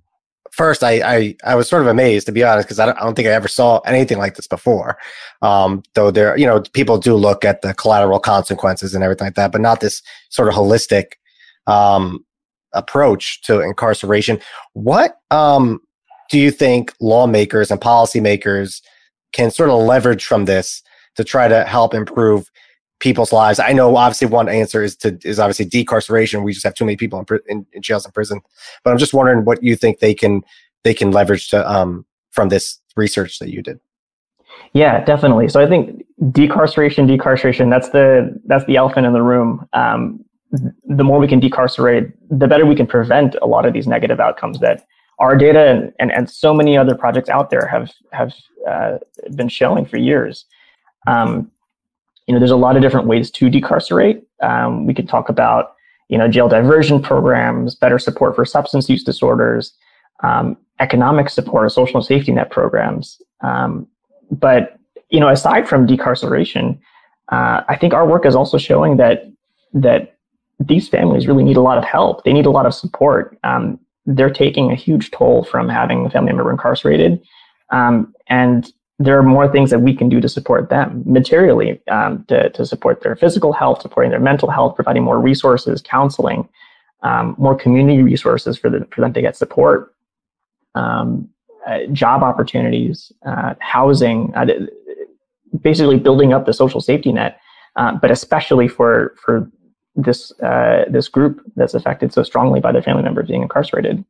first I, I, I was sort of amazed to be honest because I don't, I don't think I ever saw anything like this before. Um, though there, you know, people do look at the collateral consequences and everything like that, but not this sort of holistic um, approach to incarceration. What um, do you think lawmakers and policymakers can sort of leverage from this to try to help improve people's lives. I know obviously one answer is to is obviously decarceration. We just have too many people in, in, in jails and prison. But I'm just wondering what you think they can they can leverage to um, from this research that you did. Yeah, definitely. So I think decarceration, decarceration, that's the that's the elephant in the room. Um, the more we can decarcerate, the better we can prevent a lot of these negative outcomes that our data and, and, and so many other projects out there have have uh, been showing for years. Um, you know, there's a lot of different ways to decarcerate. Um, we could talk about, you know, jail diversion programs, better support for substance use disorders, um, economic support, social safety net programs. Um, but you know, aside from decarceration, uh, I think our work is also showing that that these families really need a lot of help. They need a lot of support. Um, they're taking a huge toll from having a family member incarcerated, um, and there are more things that we can do to support them materially, um, to, to support their physical health, supporting their mental health, providing more resources, counseling, um, more community resources for, the, for them to get support, um, uh, job opportunities, uh, housing, uh, basically building up the social safety net, uh, but especially for, for this uh, this group that's affected so strongly by their family member being incarcerated.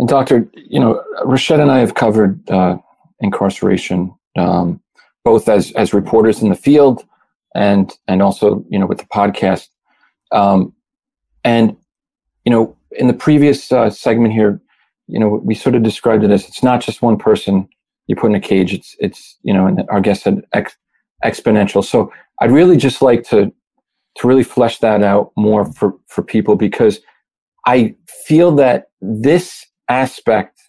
And doctor, you know, Rashed and I have covered uh, incarceration um, both as as reporters in the field and and also you know with the podcast. Um, and you know, in the previous uh, segment here, you know, we sort of described it as it's not just one person you put in a cage. It's it's you know, and our guest said ex- exponential. So I'd really just like to to really flesh that out more for for people because I feel that this aspect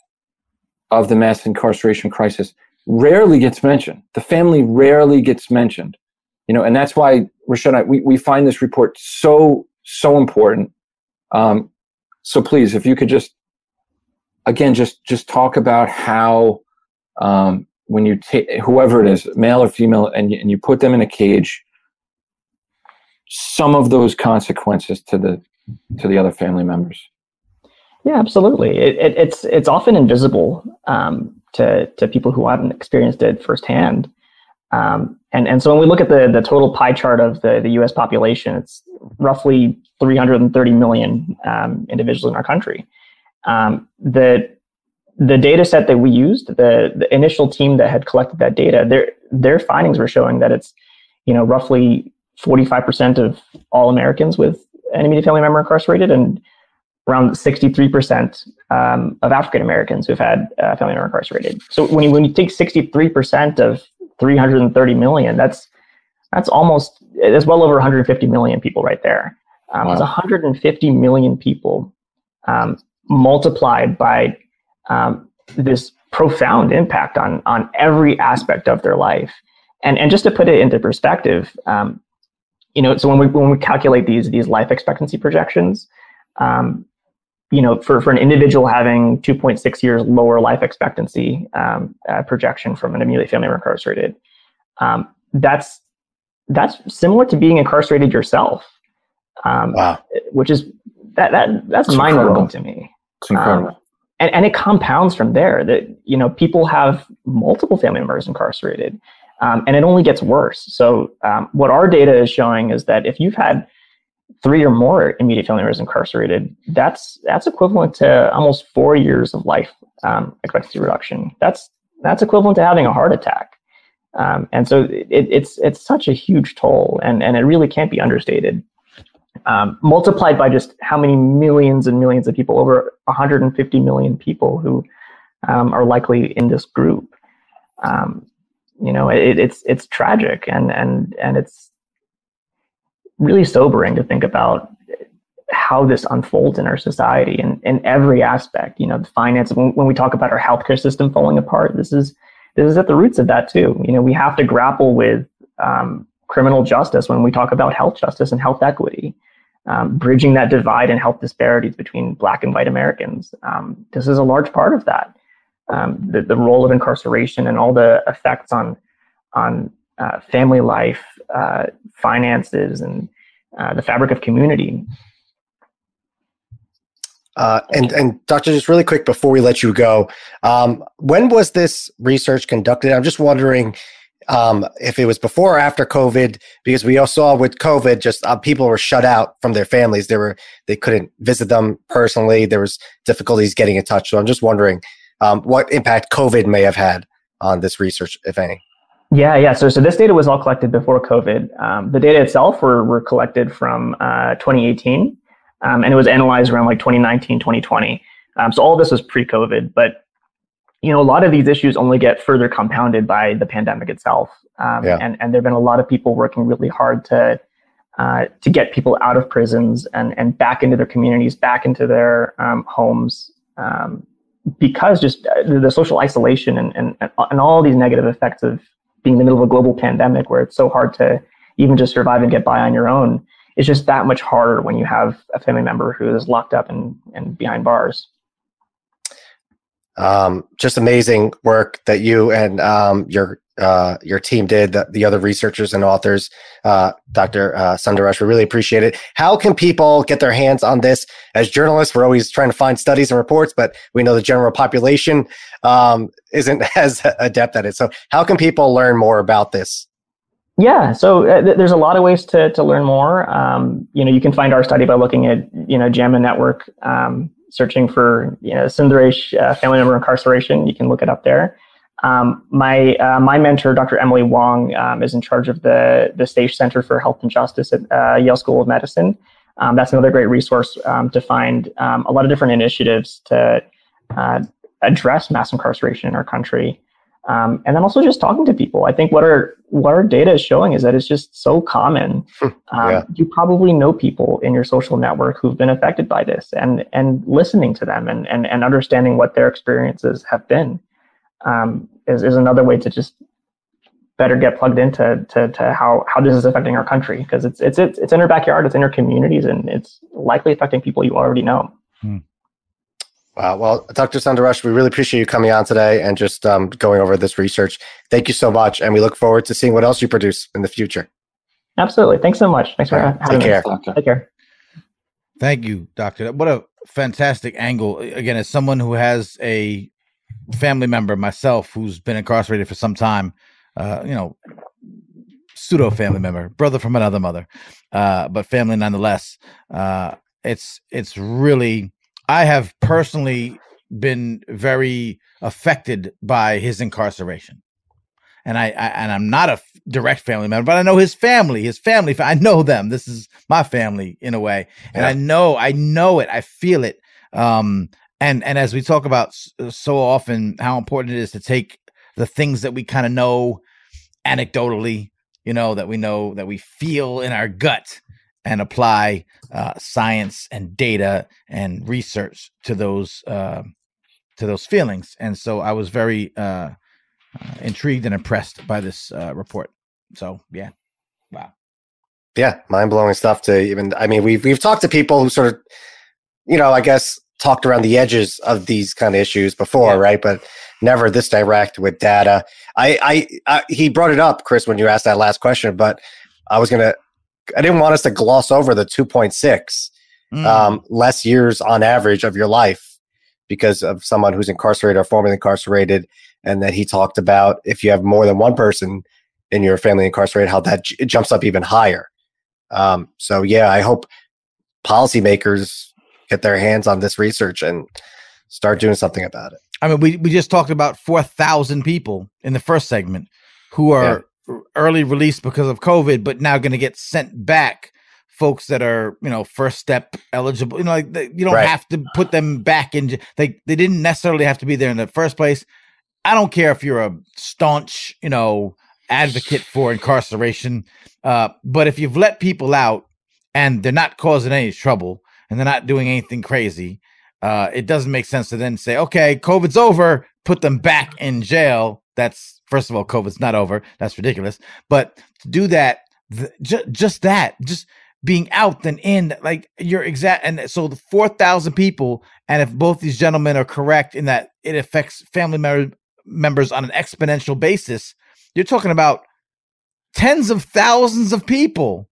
of the mass incarceration crisis rarely gets mentioned. The family rarely gets mentioned, you know, and that's why Rashed, we, we find this report so, so important. Um, so please, if you could just, again, just, just talk about how, um, when you take whoever it is, male or female, and and you put them in a cage, some of those consequences to the, to the other family members. Yeah, absolutely. It, it, it's it's often invisible um, to to people who haven't experienced it firsthand. Um, and and so when we look at the the total pie chart of the the U.S. population, it's roughly 330 million um, individuals in our country. Um, the the data set that we used, the the initial team that had collected that data, their their findings were showing that it's you know roughly 45% of all Americans with an immediate family member incarcerated, and around 63% um, of African Americans who've had uh, family member incarcerated. So when you when you take 63% of 330 million, that's that's almost that's well over 150 million people right there. Um, wow. It's 150 million people um, multiplied by um, this profound impact on on every aspect of their life. And and just to put it into perspective, um, you know, so when we when we calculate these these life expectancy projections, um, you know, for, for an individual having 2.6 years lower life expectancy um, uh, projection from an immediate family member incarcerated, um, that's that's similar to being incarcerated yourself. Um, wow. Which is that that that's mind blowing to me. It's incredible. Um, and, and it compounds from there that you know people have multiple family members incarcerated, um, and it only gets worse. So um, what our data is showing is that if you've had three or more immediate family members incarcerated, that's that's equivalent to almost four years of life um, expectancy reduction. That's that's equivalent to having a heart attack. Um, and so it, it's it's such a huge toll, and and it really can't be understated. Um, multiplied by just how many millions and millions of people, over 150 million people who um, are likely in this group. Um, you know, it, it's it's tragic, and and and it's really sobering to think about how this unfolds in our society and in every aspect. You know, the finance. When, when we talk about our healthcare system falling apart, this is this is at the roots of that too. You know, we have to grapple with um, criminal justice when we talk about health justice and health equity, um, bridging that divide and health disparities between Black and White Americans. Um, this is a large part of that. Um, the, the role of incarceration and all the effects on on uh, family life, uh, finances, and uh, the fabric of community. Uh, and and Doctor, just really quick before we let you go, um, when was this research conducted? I'm just wondering um, if it was before or after COVID, because we all saw with COVID, just uh, people were shut out from their families. They were they couldn't visit them personally. There was difficulties getting in touch. So I'm just wondering um, what impact COVID may have had on this research, if any. Yeah, yeah. So, so this data was all collected before COVID. Um, the data itself were, were collected from uh, 2018, um, and it was analyzed around like 2019, 2020. Um, so all this was pre-COVID, but you know, a lot of these issues only get further compounded by the pandemic itself. Um, yeah. And and there've been a lot of people working really hard to uh, to get people out of prisons and and back into their communities, back into their um, homes. Um, because just uh, the social isolation and, and, and all these negative effects of being in the middle of a global pandemic where it's so hard to even just survive and get by on your own it's just that much harder when you have a family member who is locked up and, and behind bars. Um, just amazing work that you and um, your uh, your team did, the, the, other researchers and authors, uh, Dr. Uh, Sundaresh. We really appreciate it. How can people get their hands on this? As journalists, we're always trying to find studies and reports, but we know the general population um, isn't as adept at it. So, how can people learn more about this? Yeah, so uh, th- there's a lot of ways to to learn more. Um, you know, you can find our study by looking at you know JAMA Network, um, searching for you know Sundaresh uh, family member incarceration. You can look it up there. Um, my uh, my mentor, Dr. Emily Wang, um, is in charge of the the SEICHE Center for Health and Justice at uh, Yale School of Medicine. Um, that's another great resource um, to find um, a lot of different initiatives to uh, address mass incarceration in our country. Um, and then also just talking to people. I think what our what our data is showing is that it's just so common. yeah. You probably know people in your social network who've been affected by this, and and listening to them and and, and understanding what their experiences have been um, is, is another way to just better get plugged into to, to how, how this is affecting our country because it's, it's it's it's in our backyard, it's in our communities, and it's likely affecting people you already know. Wow. Well, Dr. Sundaresh, we really appreciate you coming on today and just um, going over this research. Thank you so much, and we look forward to seeing what else you produce in the future. Absolutely. Thanks so much. Thanks for All right. having Take me. care. Take care. Thank you, Doctor. What a fantastic angle. Again, as someone who has a family member myself who's been incarcerated for some time, uh, you know, pseudo family member, brother from another mother, uh, but family nonetheless. Uh, it's it's really I have personally been very affected by his incarceration. And I, I and I'm not a f- direct family member, but I know his family, his family. I know them. This is my family in a way, and I know, I know it. I feel it. Um, and and as we talk about uh, so often, how important it is to take the things that we kind of know anecdotally, you know, that we know that we feel in our gut, and apply uh, science and data and research to those uh, to those feelings. And so I was very uh, uh, intrigued and impressed by this uh, report. So yeah, wow. Yeah, mind blowing stuff. To even, I mean, we've we've talked to people who sort of, you know, I guess talked around the edges of these kind of issues before, right? But never this direct with data. I, I, I, he brought it up, Chris, when you asked that last question, but I was gonna, I didn't want us to gloss over the two point six Mm. um, less years on average of your life because of someone who's incarcerated or formerly incarcerated, and that he talked about if you have more than one person in your family incarcerated, how that j- jumps up even higher. Um, so yeah, I hope policymakers get their hands on this research and start doing something about it. I mean, we, we just talked about 4,000 people in the first segment who are early released because of COVID, but now going to get sent back. Folks that are, you know, first step eligible, you know, like they, you don't Right. have to put them back in. They they didn't necessarily have to be there in the first place. I don't care if you're a staunch, you know, advocate for incarceration, uh, but if you've let people out and they're not causing any trouble and they're not doing anything crazy, uh, it doesn't make sense to then say, okay, COVID's over, put them back in jail. That's first of all, COVID's not over. That's ridiculous. But to do that, th- ju- just that, just being out then in, like you're exact. And so the 4,000 people, and if both these gentlemen are correct in that it affects family mem- members on an exponential basis, you're talking about tens of thousands of people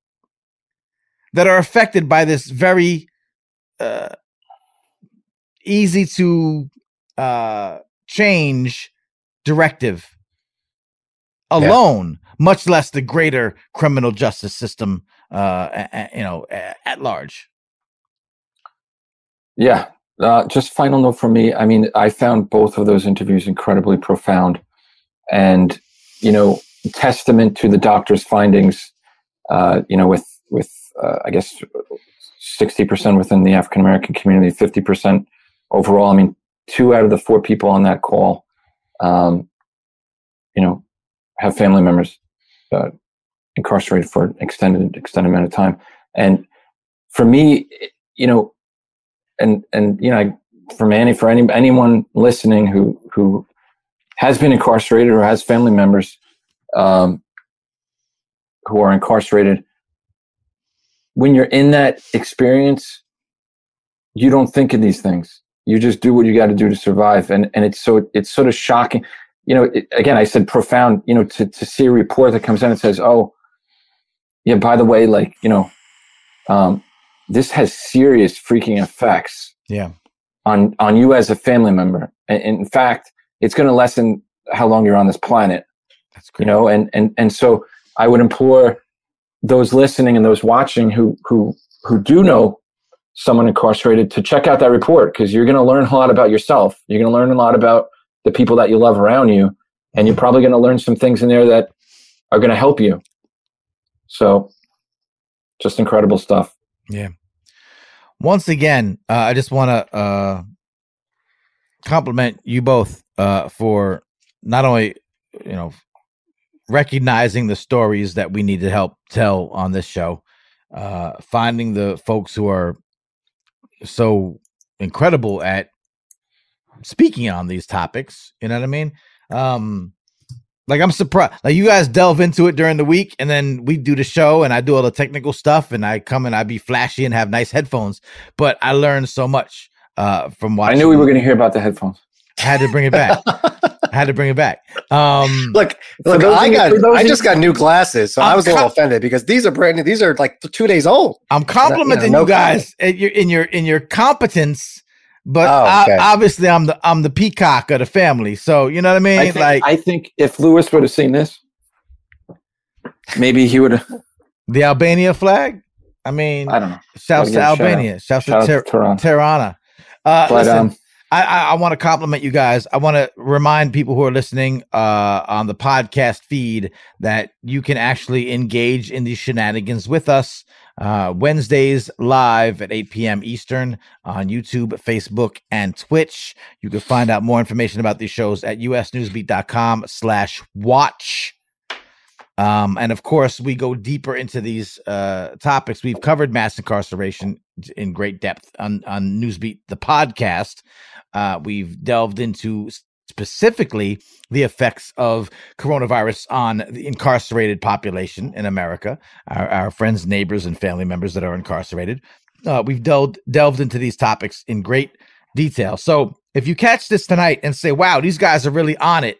that are affected by this very uh, easy to uh, change directive alone, much less the greater criminal justice system, uh, you know, at large. Yeah. Uh, just final note for me. I mean, I found both of those interviews incredibly profound, and you know, testament to the doctor's findings. Uh, you know, with with uh, I guess sixty percent within the African American community, fifty percent overall. I mean, two out of the four people on that call, um, you know, have family members uh, incarcerated for an extended extended amount of time, and for me, you know, and and you know, I- from any for any anyone listening who who has been incarcerated or has family members um, who are incarcerated, when you're in that experience, you don't think of these things. You just do what you got to do to survive, and and it's so it's sort of shocking. You know, it, again, I said profound. You know, to to see a report that comes in and says, "Oh, yeah, by the way, like you know, um, this has serious freaking effects Yeah. on on you as a family member. And, in fact, it's going to lessen how long you're on this planet. That's great. You know, and and and so I would implore those listening and those watching who who who do know someone incarcerated to check out that report because you're going to learn a lot about yourself. You're going to learn a lot about the people that you love around you, and you're probably going to learn some things in there that are going to help you. So, just incredible stuff. Yeah. Once again, uh, I just want to uh, compliment you both uh, for not only you know recognizing the stories that we need to help tell on this show, uh, finding the folks who are so incredible at speaking on these topics. You know what I mean? Um, like I'm surprised. Like you guys delve into it during the week, and then we do the show, and I do all the technical stuff, and I come and I be flashy and have nice headphones. But I learned so much uh, from watching. I knew we were going to hear about the headphones. I had to bring it back. I had to bring it back. Um, look, look, I got, I just got new glasses, so I'm i was a little offended because these are brand new. These are like two days old. I'm complimenting you, know, no you guys in your in your in your competence but oh, okay. I, obviously, I'm the I'm the peacock of the family. So you know what I mean. I think, like I think if Lewis would have seen this, maybe he would have. The Albania flag. I mean, I don't know. Shouts to Albania. Shouts shout to Ter- Tirana. Uh, but, listen, um, I, I, I want to compliment you guys. I want to remind people who are listening uh, on the podcast feed that you can actually engage in these shenanigans with us. Uh, Wednesdays live at 8 p.m. Eastern on YouTube, Facebook, and Twitch. You can find out more information about these shows at usnewsbeat.com slash watch. Um, and of course, we go deeper into these uh, topics. We've covered mass incarceration in great depth on, on Newsbeat, the podcast. Uh, we've delved into specifically the effects of coronavirus on the incarcerated population in America, our, our friends, neighbors, and family members that are incarcerated. Uh, we've delved delved into these topics in great detail. So if you catch this tonight and say, "Wow, these guys are really on it,"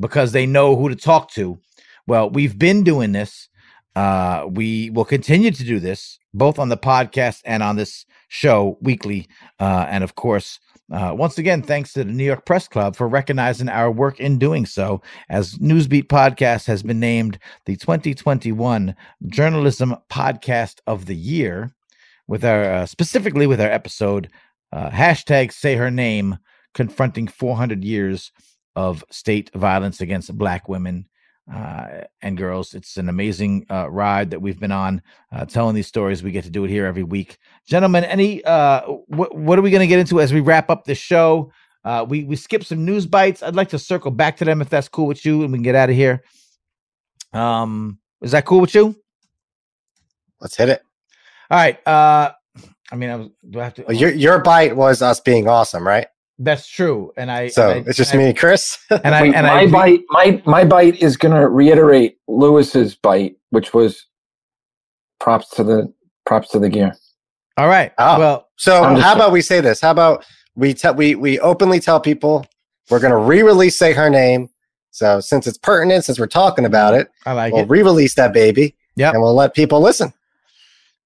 because they know who to talk to, well, we've been doing this. Uh, we will continue to do this both on the podcast and on this show weekly, uh, and of course uh, once again, thanks to the New York Press Club for recognizing our work in doing so, as Newsbeat Podcast has been named the 2021 Journalism Podcast of the Year, with our uh, specifically with our episode uh, hashtag Say Her Name, confronting 400 years of state violence against Black women uh, and girls. It's an amazing uh, ride that we've been on, uh, telling these stories. We get to do it here every week, gentlemen. Any uh, wh- what are we going to get into as we wrap up the show? Uh, we we skip some news bites. I'd like to circle back to them if that's cool with you, and we can get out of here. Um, is that cool with you? Let's hit it. All right. Uh, I mean, I was, do I have to? Well, your your bite was us being awesome, right? That's true, and I. So and I, it's just me and Chris. And I Wait, and my I, bite, my my bite is going to reiterate Lewis's bite, which was props to the props to the gear. All right. Oh, well, so how about we say this? How about we tell we we openly tell people we're going to re-release say her name. So since it's pertinent, since we're talking about it, I like we'll it. re-release that baby. Yeah, and we'll let people listen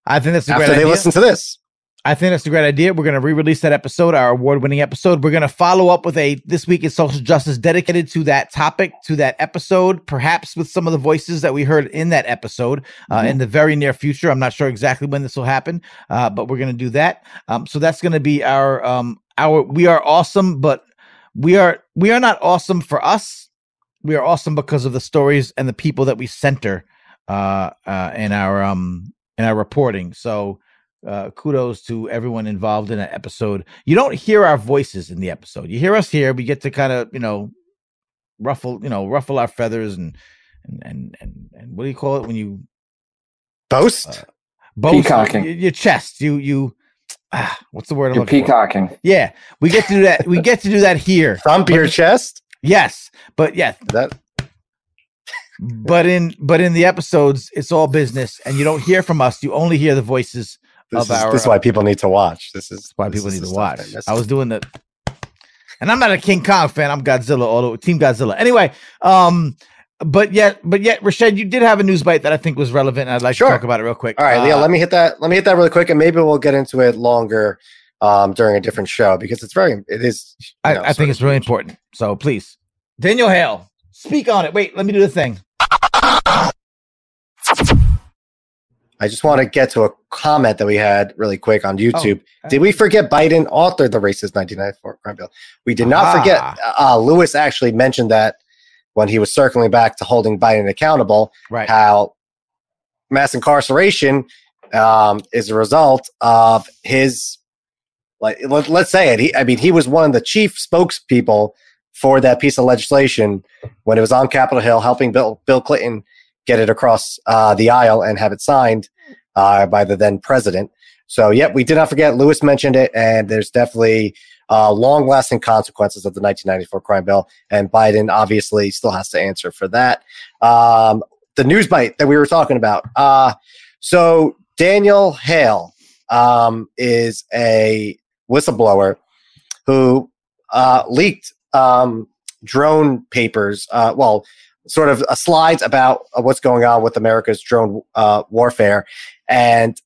I think that's a after great they idea. listen to this. I think that's a great idea. We're going to re-release that episode, our award-winning episode. We're going to follow up with a this week in social justice dedicated to that topic, to that episode, perhaps with some of the voices that we heard in that episode uh, in the very near future. I'm not sure exactly when this will happen, uh, but we're going to do that. Um, so that's going to be our um, our. We are awesome, but we are we are not awesome for us. We are awesome because of the stories and the people that we center uh, uh, in our um in our reporting. So uh, kudos to everyone involved in that episode. You don't hear our voices in the episode. You hear us here. We get to kind of, you know, ruffle, you know, ruffle our feathers and and and and, and what do you call it when you Boast. uh, boast Peacocking. Your, your chest. You you. Ah, what's the word? You're looking for? peacocking. Yeah, we get to do that. we get to do that here. Thump your chest. Yes, but yeah, That but in but in the episodes, it's all business, and you don't hear from us. You only hear the voices this, is, our. this is why people need to watch. This is why this people is need to watch. I was doing the, and I'm not a King Kong fan. I'm Godzilla, although Team Godzilla. Anyway, um, but yet, but yet, Rashed, you did have a news bite that I think was relevant. And I'd like Sure. to talk about it real quick. All right, Leah. Uh, Let me hit that. Let me hit that really quick, and maybe we'll get into it longer um, during a different show because it's very. It is. I, know, I think it's really important. So please, Daniel Hale, speak on it. Wait, let me do the thing. I just want to get to a comment that we had really quick on YouTube. Oh, Did we forget Biden authored the racist 1994 crime bill? We did not Ah. forget. Uh, Lewis actually mentioned that when he was circling back to holding Biden accountable, Right. how mass incarceration um, is a result of his, like, let, let's say it. He, I mean, he was one of the chief spokespeople for that piece of legislation when it was on Capitol Hill, helping Bill, Bill Clinton get it across uh, the aisle and have it signed uh, by the then president. So, yep, we did not forget. Lewis mentioned it, and there's definitely uh, long-lasting consequences of the 1994 crime bill, and Biden obviously still has to answer for that. Um, the news bite that we were talking about. Uh, so Daniel Hale um, is a whistleblower who uh, leaked um, drone papers. Uh, well, sort of slides about uh, what's going on with America's drone uh, warfare, and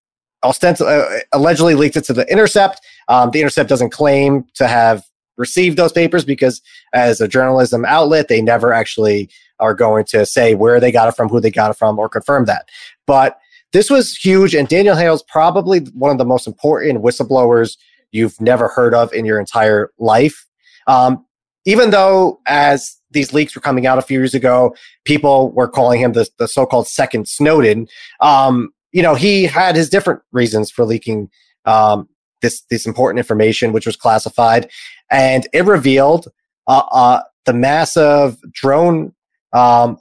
ostensibly, uh, allegedly leaked it to the Intercept. Um, the Intercept doesn't claim to have received those papers because, as a journalism outlet, they never actually are going to say where they got it from, who they got it from, or confirm that. But this was huge, and Daniel Hale's probably one of the most important whistleblowers you've never heard of in your entire life. Um, even though, as these leaks were coming out a few years ago, people were calling him the, the so-called second Snowden. Um, you know, he had his different reasons for leaking um, this this important information, which was classified, and it revealed uh, uh, the massive drone, um,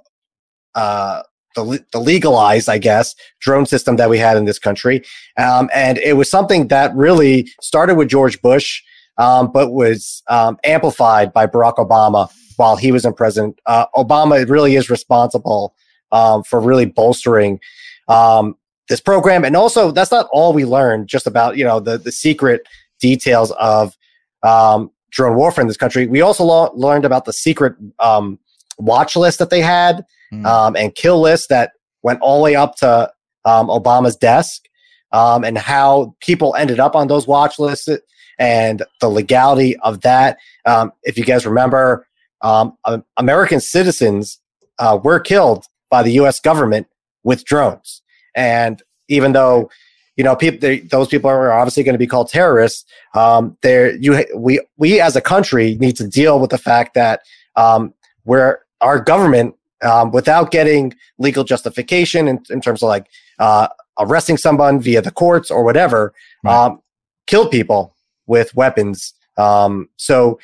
uh, the the legalized, I guess, drone system that we had in this country, um, and it was something that really started with George Bush, um, but was um, amplified by Barack Obama while he was in president. Uh, Obama really is responsible um, for really bolstering um, this program, and also that's not all we learned just about you know the the secret details of um, drone warfare in this country. We also lo- learned about the secret um, watch list that they had um, and kill list that went all the way up to um, Obama's desk, um, and how people ended up on those watch lists and the legality of that. Um, if you guys remember, um, um, American citizens uh, were killed by the U.S. government with drones, and even though you know people they, those people are obviously going to be called terrorists, um, there you we we as a country need to deal with the fact that um, where our government um, without getting legal justification in, in terms of like uh, arresting someone via the courts or whatever, um, killed people with weapons. Um, so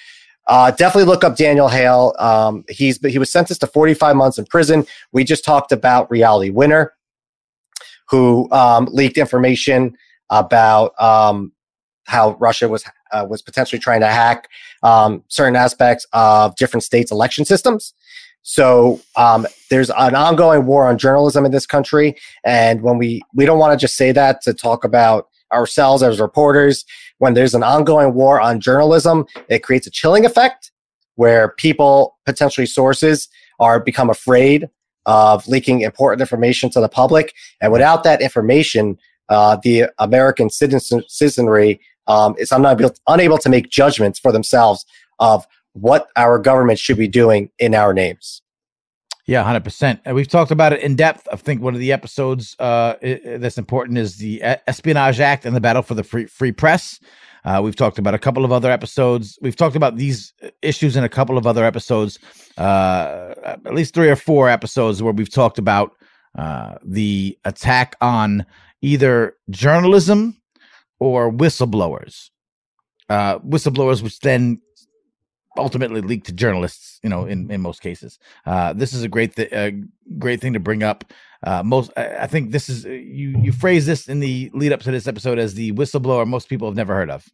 uh, definitely look up Daniel Hale. Um, he's he was sentenced to 45 months in prison. We just talked about Reality Winner, who um, leaked information about um, how Russia was uh, was potentially trying to hack um, certain aspects of different states' election systems. So um, there's an ongoing war on journalism in this country, and when we we don't want to just say that to talk about ourselves as reporters. When there's an ongoing war on journalism, it creates a chilling effect where people, potentially sources, are become afraid of leaking important information to the public, and without that information, uh, the American citizen, citizenry um, is unable, unable to make judgments for themselves of what our government should be doing in our names. Yeah, hundred percent. And we've talked about it in depth. I think one of the episodes uh, that's important is the E- Espionage Act and the battle for the free free press. Uh, we've talked about a couple of other episodes. We've talked about these issues in a couple of other episodes, uh, at least three or four episodes where we've talked about uh, the attack on either journalism or whistleblowers. Uh, whistleblowers, which then ultimately leak to journalists you know in, in most cases uh, this is a great th- uh, great thing to bring up uh, most I, I think this is you you phrase this in the lead up to this episode as the whistleblower most people have never heard of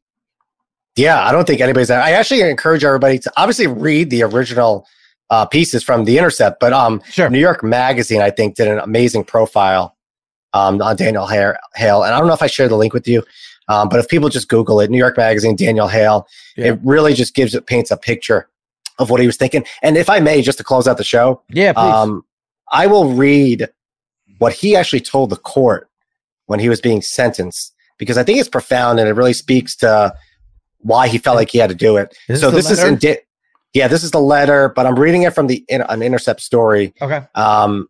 Yeah, I don't think anybody's. I actually encourage everybody to obviously read the original uh, pieces from the Intercept, but um, sure. New York Magazine I think did an amazing profile um, on Daniel Hale, Hale, and I don't know if I shared the link with you, um, but if people just Google it, New York Magazine, Daniel Hale, Yeah. it really just gives it paints a picture of what he was thinking. And if I may, just to close out the show, yeah please. um, I will read what he actually told the court when he was being sentenced because I think it's profound and it really speaks to why he felt like he had to do it. Is so this this is in di- yeah, this is the letter, but I'm reading it from the in, an intercept story. okay Um,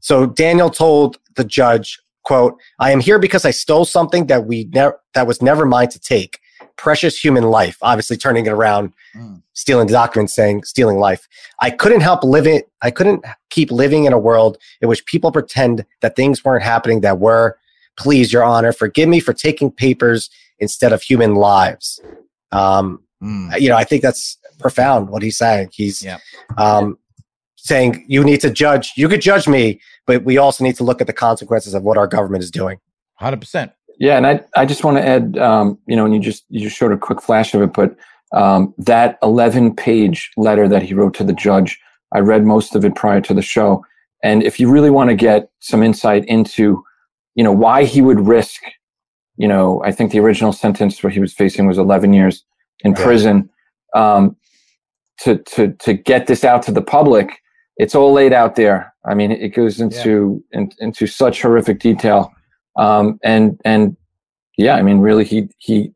so Daniel told the judge quote, I am here because I stole something that we never that was never mine to take. Precious human life, obviously turning it around, Mm. stealing the document saying stealing life. I couldn't help living I couldn't keep living in a world in which people pretend that things weren't happening that were. Please, your honor, forgive me for taking papers instead of human lives. Um, Mm. you know, I think that's profound what he's saying. He's Yeah. um, saying you need to judge. You could judge me, but we also need to look at the consequences of what our government is doing. Hundred percent. Yeah, and I I just want to add, um, you know, and you just you just showed a quick flash of it, but um, that 11 page letter that he wrote to the judge, I read most of it prior to the show, and if you really want to get some insight into, you know, why he would risk, you know, I think the original sentence where he was facing was 11 years in Right. prison, um, to to to get this out to the public. It's all laid out there. I mean, it goes into in, into such horrific detail um, and and yeah, I mean, really, he he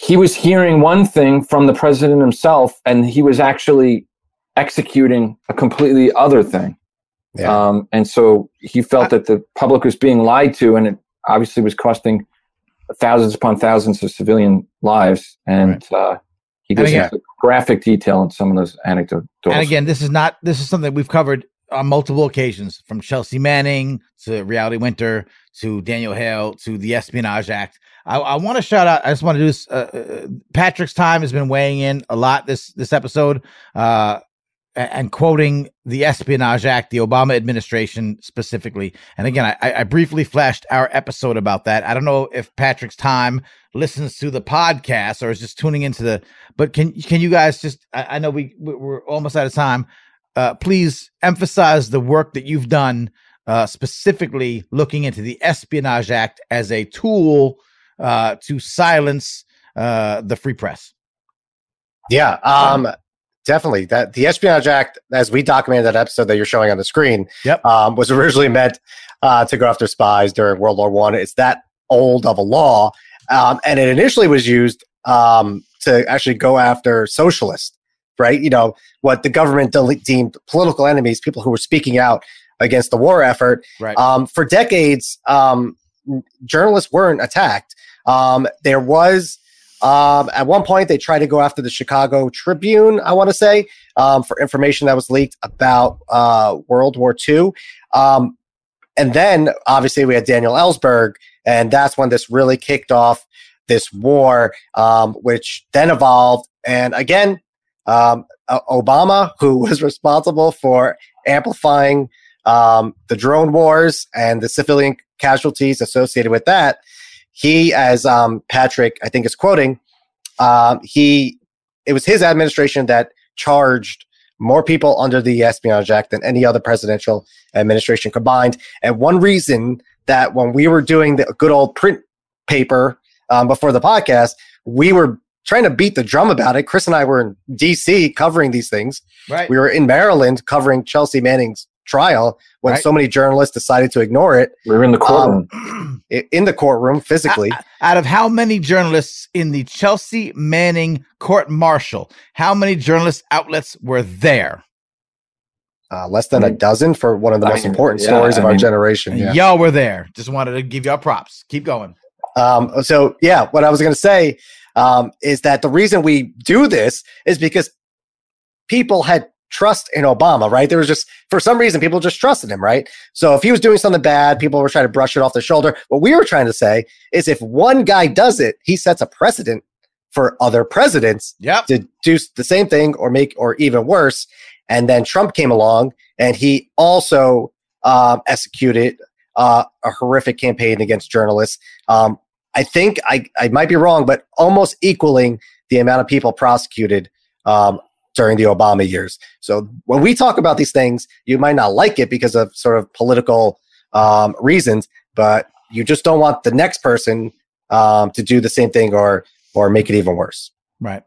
he was hearing one thing from the president himself, and he was actually executing a completely other thing. Yeah. Um, and so he felt that the public was being lied to, and it obviously was costing thousands upon thousands of civilian lives. And uh, he goes again- graphic detail in some of those anecdotes. And again, this is not this is something we've covered on multiple occasions, from Chelsea Manning to Reality Winner to Daniel Hale to the Espionage Act. I, I want to shout out. I just want to do this. Uh, uh, Patrick's time has been weighing in a lot this this episode, uh, and quoting the Espionage Act, the Obama administration specifically. And again, I, I briefly flashed our episode about that. I don't know if Patrick's time listens to the podcast or is just tuning into the. But can can you guys just? I, I know we we- we're almost out of time. Uh, please emphasize the work that you've done, uh, specifically looking into the Espionage Act as a tool uh, to silence uh, the free press. Yeah, um, definitely. That the Espionage Act, as we documented that episode that you're showing on the screen, Yep. um, was originally meant uh, to go after spies during World War One. It's that old of a law, um, and it initially was used um, to actually go after socialists. Right, you know what the government de- deemed political enemies, people who were speaking out against the war effort. Right. Um, for decades, um, journalists weren't attacked. Um, there was um, at one point they tried to go after the Chicago Tribune, I want to say, um, for information that was leaked about uh, World War II. Um, and then obviously we had Daniel Ellsberg, and that's when this really kicked off this war, um, which then evolved. And again, um, Obama, who was responsible for amplifying um, the drone wars and the civilian casualties associated with that, he, as um, Patrick, I think, is quoting, um, he it was his administration that charged more people under the Espionage Act than any other presidential administration combined. And one reason that when we were doing the good old print paper um, before the podcast, we were trying to beat the drum about it. Chris and I were in D.C. covering these things. Right. We were in Maryland covering Chelsea Manning's trial when Right. so many journalists decided to ignore it we were in the courtroom. i- in the courtroom physically. Out of how many journalists in the Chelsea Manning court martial, how many journalist outlets were there? Uh, less than a dozen for one of the I most mean, important yeah, stories of I our generation. Yeah. y'all were there. Just wanted to give y'all props. Keep going. Um, so yeah, what I was going to say um, is that the reason we do this is because people had trust in Obama, right? There was just for some reason people just trusted him, right? So if he was doing something bad, people were trying to brush it off the shoulder. What we were trying to say is if one guy does it, he sets a precedent for other presidents Yep. to do the same thing or make or even worse. And then Trump came along and he also um, executed uh, a horrific campaign against journalists. Um, I think I, I might be wrong, but almost equaling the amount of people prosecuted um, during the Obama years. So when we talk about these things, you might not like it because of sort of political um, reasons, but you just don't want the next person um, to do the same thing or or make it even worse. Right.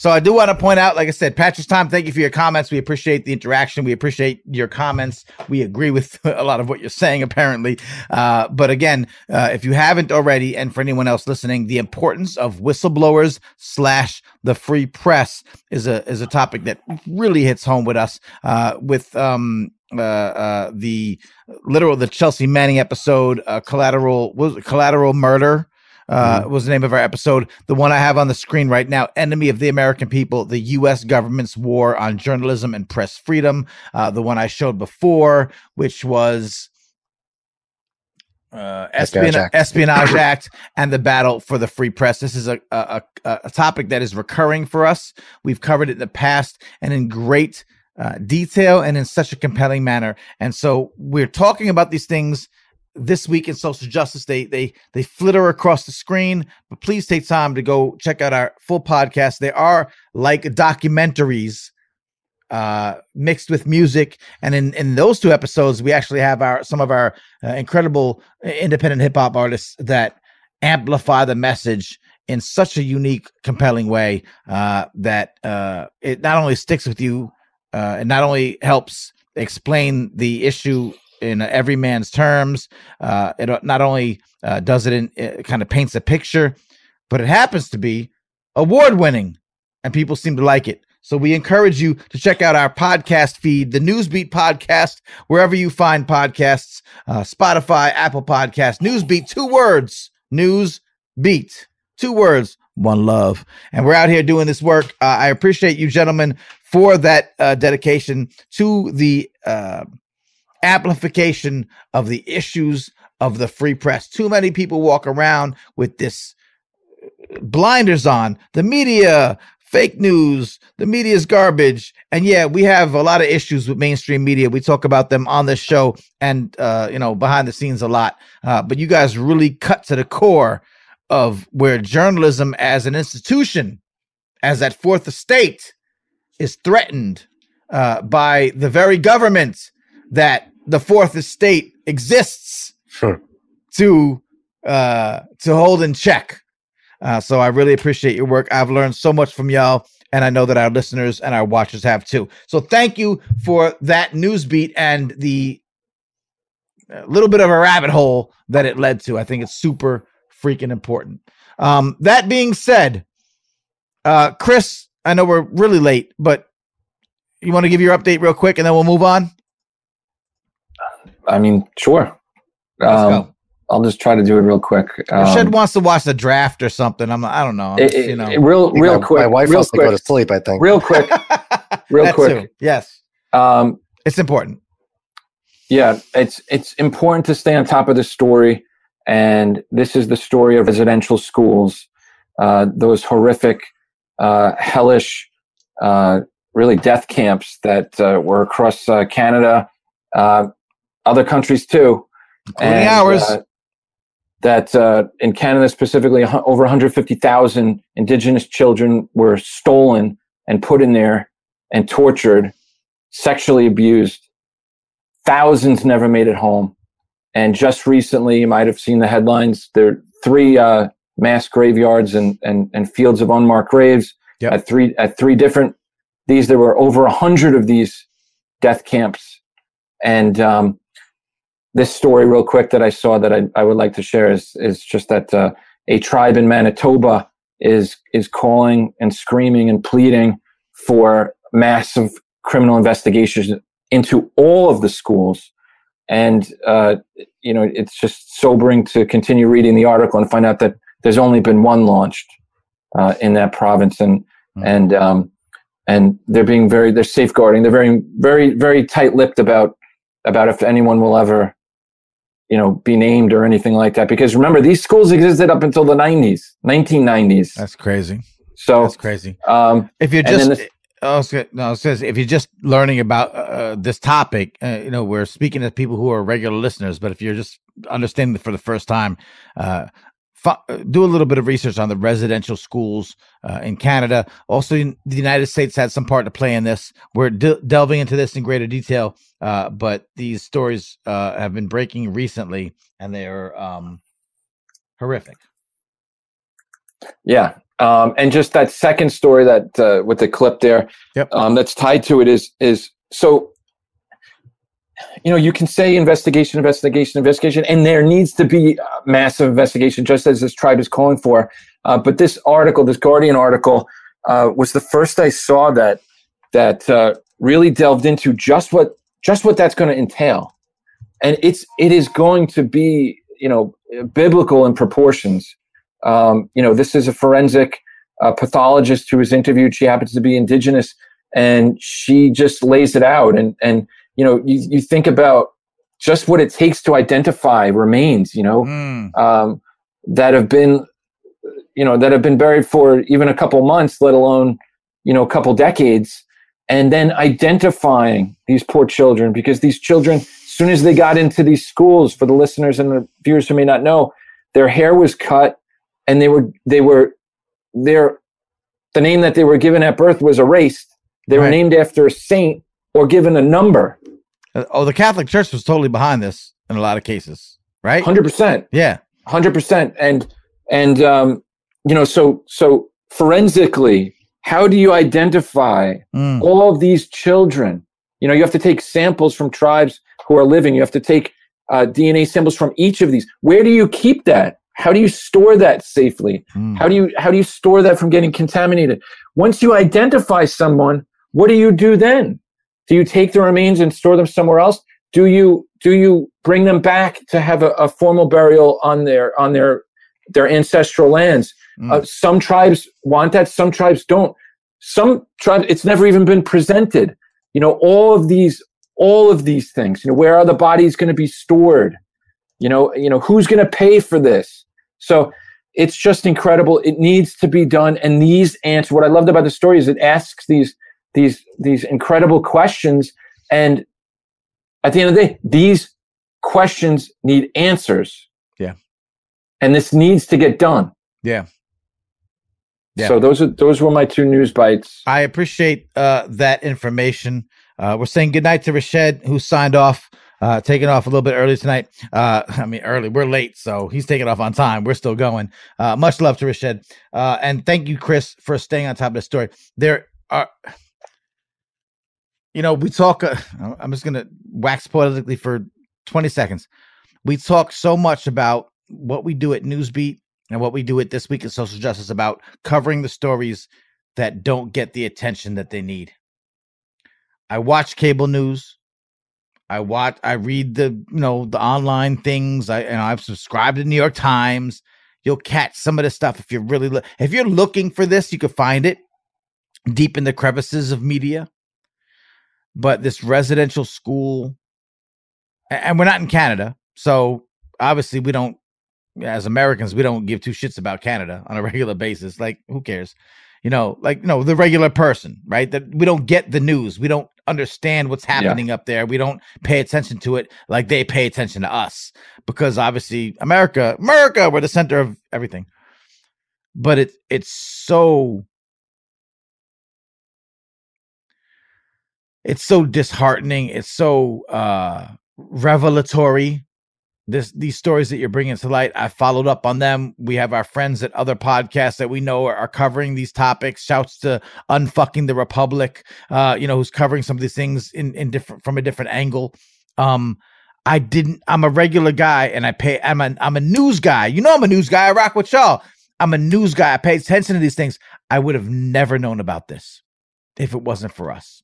So I do want to point out, like I said, Patrick's time. Thank you for your comments. We appreciate the interaction. We appreciate your comments. We agree with a lot of what you're saying, apparently. Uh, but again, uh, if you haven't already, and for anyone else listening, the importance of whistleblowers slash the free press is a is a topic that really hits home with us. Uh, with um, uh, uh, the literal the Chelsea Manning episode, uh, collateral was collateral murder. Uh, was the name of our episode. The one I have on the screen right now, Enemy of the American People, the U.S. government's war on journalism and press freedom. Uh, the one I showed before, which was uh, Espionage Act. Espionage Act and the battle for the free press. This is a, a, a, a topic that is recurring for us. We've covered it in the past and in great uh, detail and in such a compelling manner. And so we're talking about these things this week in social justice. They they they flitter across the screen, but please take time to go check out our full podcast. They are like documentaries uh mixed with music and in in those two episodes we actually have our some of our uh, incredible independent hip hop artists that amplify the message in such a unique compelling way uh that uh it not only sticks with you uh it not only helps explain the issue in every man's terms uh it not only uh, does it in it kind of paints a picture but it happens to be award winning and people seem to like it so we encourage you to check out our podcast feed, the Newsbeat podcast, wherever you find podcasts, uh, Spotify, Apple Podcast, Newsbeat, two words, Newsbeat, two words, one love. And we're out here doing this work. Uh, I appreciate you, gentlemen, for that uh, dedication to the uh, amplification of the issues of the free press. Too many people walk around with this blinders on. The media, fake news, the media is garbage. And yeah, we have a lot of issues with mainstream media. We talk about them on this show and uh, you know, behind the scenes a lot. Uh, but you guys really cut to the core of where journalism as an institution, as that fourth estate, is threatened uh, by the very government that the fourth estate exists to uh, to hold in check. Uh, so I really appreciate your work. I've learned so much from y'all, and I know that our listeners and our watchers have too. So thank you for that news beat and the uh, little bit of a rabbit hole that it led to. I think it's super freaking important. Um, that being said, uh, Chris, I know we're really late, but you want to give your update real quick, and then we'll move on. I mean, sure. Let's Um, go. I'll just try to do it real quick. Um, Shed wants to watch the draft or something. I'm. I don't know. It- just, you know, it- real, My- real quick. My wife real wants to go to sleep, I think. real quick, real That quick. too. Yes, Um, it's important. yeah, it's it's important to stay on top of the story, and this is the story of residential schools, uh, those horrific, uh, hellish, uh, really death camps that uh, were across uh, Canada, uh, other countries too, Including ours. uh, that uh, in Canada specifically, over 150,000 Indigenous children were stolen and put in there and tortured, sexually abused. Thousands never made it home. And just recently, you might have seen the headlines. There are three uh, mass graveyards and, and, and fields of unmarked graves Yep. at three at three different. These there were over a hundred of these death camps, and um, this story, real quick, that I saw that I, I would like to share is is just that uh, a tribe in Manitoba is is calling and screaming and pleading for massive criminal investigations into all of the schools, and uh, you know it's just sobering to continue reading the article and find out that there's only been one launched uh, in that province, and Mhm. and um, and they're being very they're safeguarding. They're very very very tight lipped about about if anyone will ever you know be named or anything like that because remember these schools existed up until the 90s 1990s That's crazy. so That's crazy. um If you're just, this- I no, was if you're just learning about uh, this topic, uh, you know, we're speaking to people who are regular listeners. But if you're just understanding it for the first time, uh, uh, do a little bit of research on the residential schools uh, in Canada. Also, in the United States had some part to play in this. We're de- delving into this in greater detail, uh, but these stories uh, have been breaking recently, and they are um, horrific. yeah um and just that second story that uh, with the clip there Yep. um that's tied to it is is so you know you can say investigation investigation investigation and there needs to be massive investigation just as this tribe is calling for uh, but this article this guardian article uh, was the first i saw that that uh, really delved into just what just what that's going to entail, and it's it is going to be you know biblical in proportions. Um, you know, this is a forensic uh, pathologist who was interviewed. She happens to be indigenous, and she just lays it out. And and you know, you you think about just what it takes to identify remains. You know, Mm. um, that have been you know that have been buried for even a couple months, let alone you know a couple decades, and then identifying these poor children because these children, as soon as they got into these schools, for the listeners and the viewers who may not know, their hair was cut, and they were they were their the name that they were given at birth was erased. They were named after a saint or given a number. Uh, Oh, the Catholic Church was totally behind this in a lot of cases, right? Hundred percent. Yeah. hundred percent and and um you know so so forensically how do you identify Mm. all of these children you know you have to take samples from tribes who are living you have to take uh, dna samples from each of these where do you keep that how do you store that safely Mm. how do you how do you store that from getting contaminated once you identify someone what do you do then do you take the remains and store them somewhere else? Do you do you bring them back to have a, a formal burial on their on their their ancestral lands? Mm. uh, some tribes want that some tribes don't. Some tribes it's never even been presented. You know all of these all of these things you know where are the bodies going to be stored? You know you know who's going to pay for this? So it's just incredible. It needs to be done and these answers what i loved about the story is it asks these these these incredible questions and at the end of the day these questions need answers Yeah. and this needs to get done Yeah. Yeah. so those are those were my two news bites I appreciate uh, that information. Uh, we're saying goodnight to Rashed, who signed off, uh, taking off a little bit early tonight. Uh, I mean, early. We're late, so he's taking off on time. We're still going. Uh, much love to Rashed. Uh, and thank you, Chris, for staying on top of the story. There are, you know, we talk, uh, I'm just going to wax politically for 20 seconds. We talk so much about what we do at Newsbeat and what we do at This Week in Social Justice about covering the stories that don't get the attention that they need. I watch cable news. I watch I read the you know the online things. I and I've subscribed to New York Times. You'll catch some of this stuff if you're really lo- if you're looking for this, you could find it deep in the crevices of media. But this residential school and we're not in Canada, so obviously we don't as Americans, we don't give two shits about Canada on a regular basis. Like, who cares? You know, like, you know, the regular person, right? That we don't get the news. We don't understand what's happening up there. We don't pay attention to it like they pay attention to us because obviously America, America, we're the center of everything. But it it's so it's so disheartening. It's so uh revelatory. This these stories that you're bringing to light i followed up on them. We have our friends at other podcasts that we know are, are covering these topics. Shouts to unfucking the republic uh you know who's covering some of these things in in different from a different angle. Um i didn't i'm a regular guy and i pay i'm a i'm a news guy. You know i'm a news guy i rock with y'all. I'm a news guy i pay attention to these things. I would have never known about this if it wasn't for us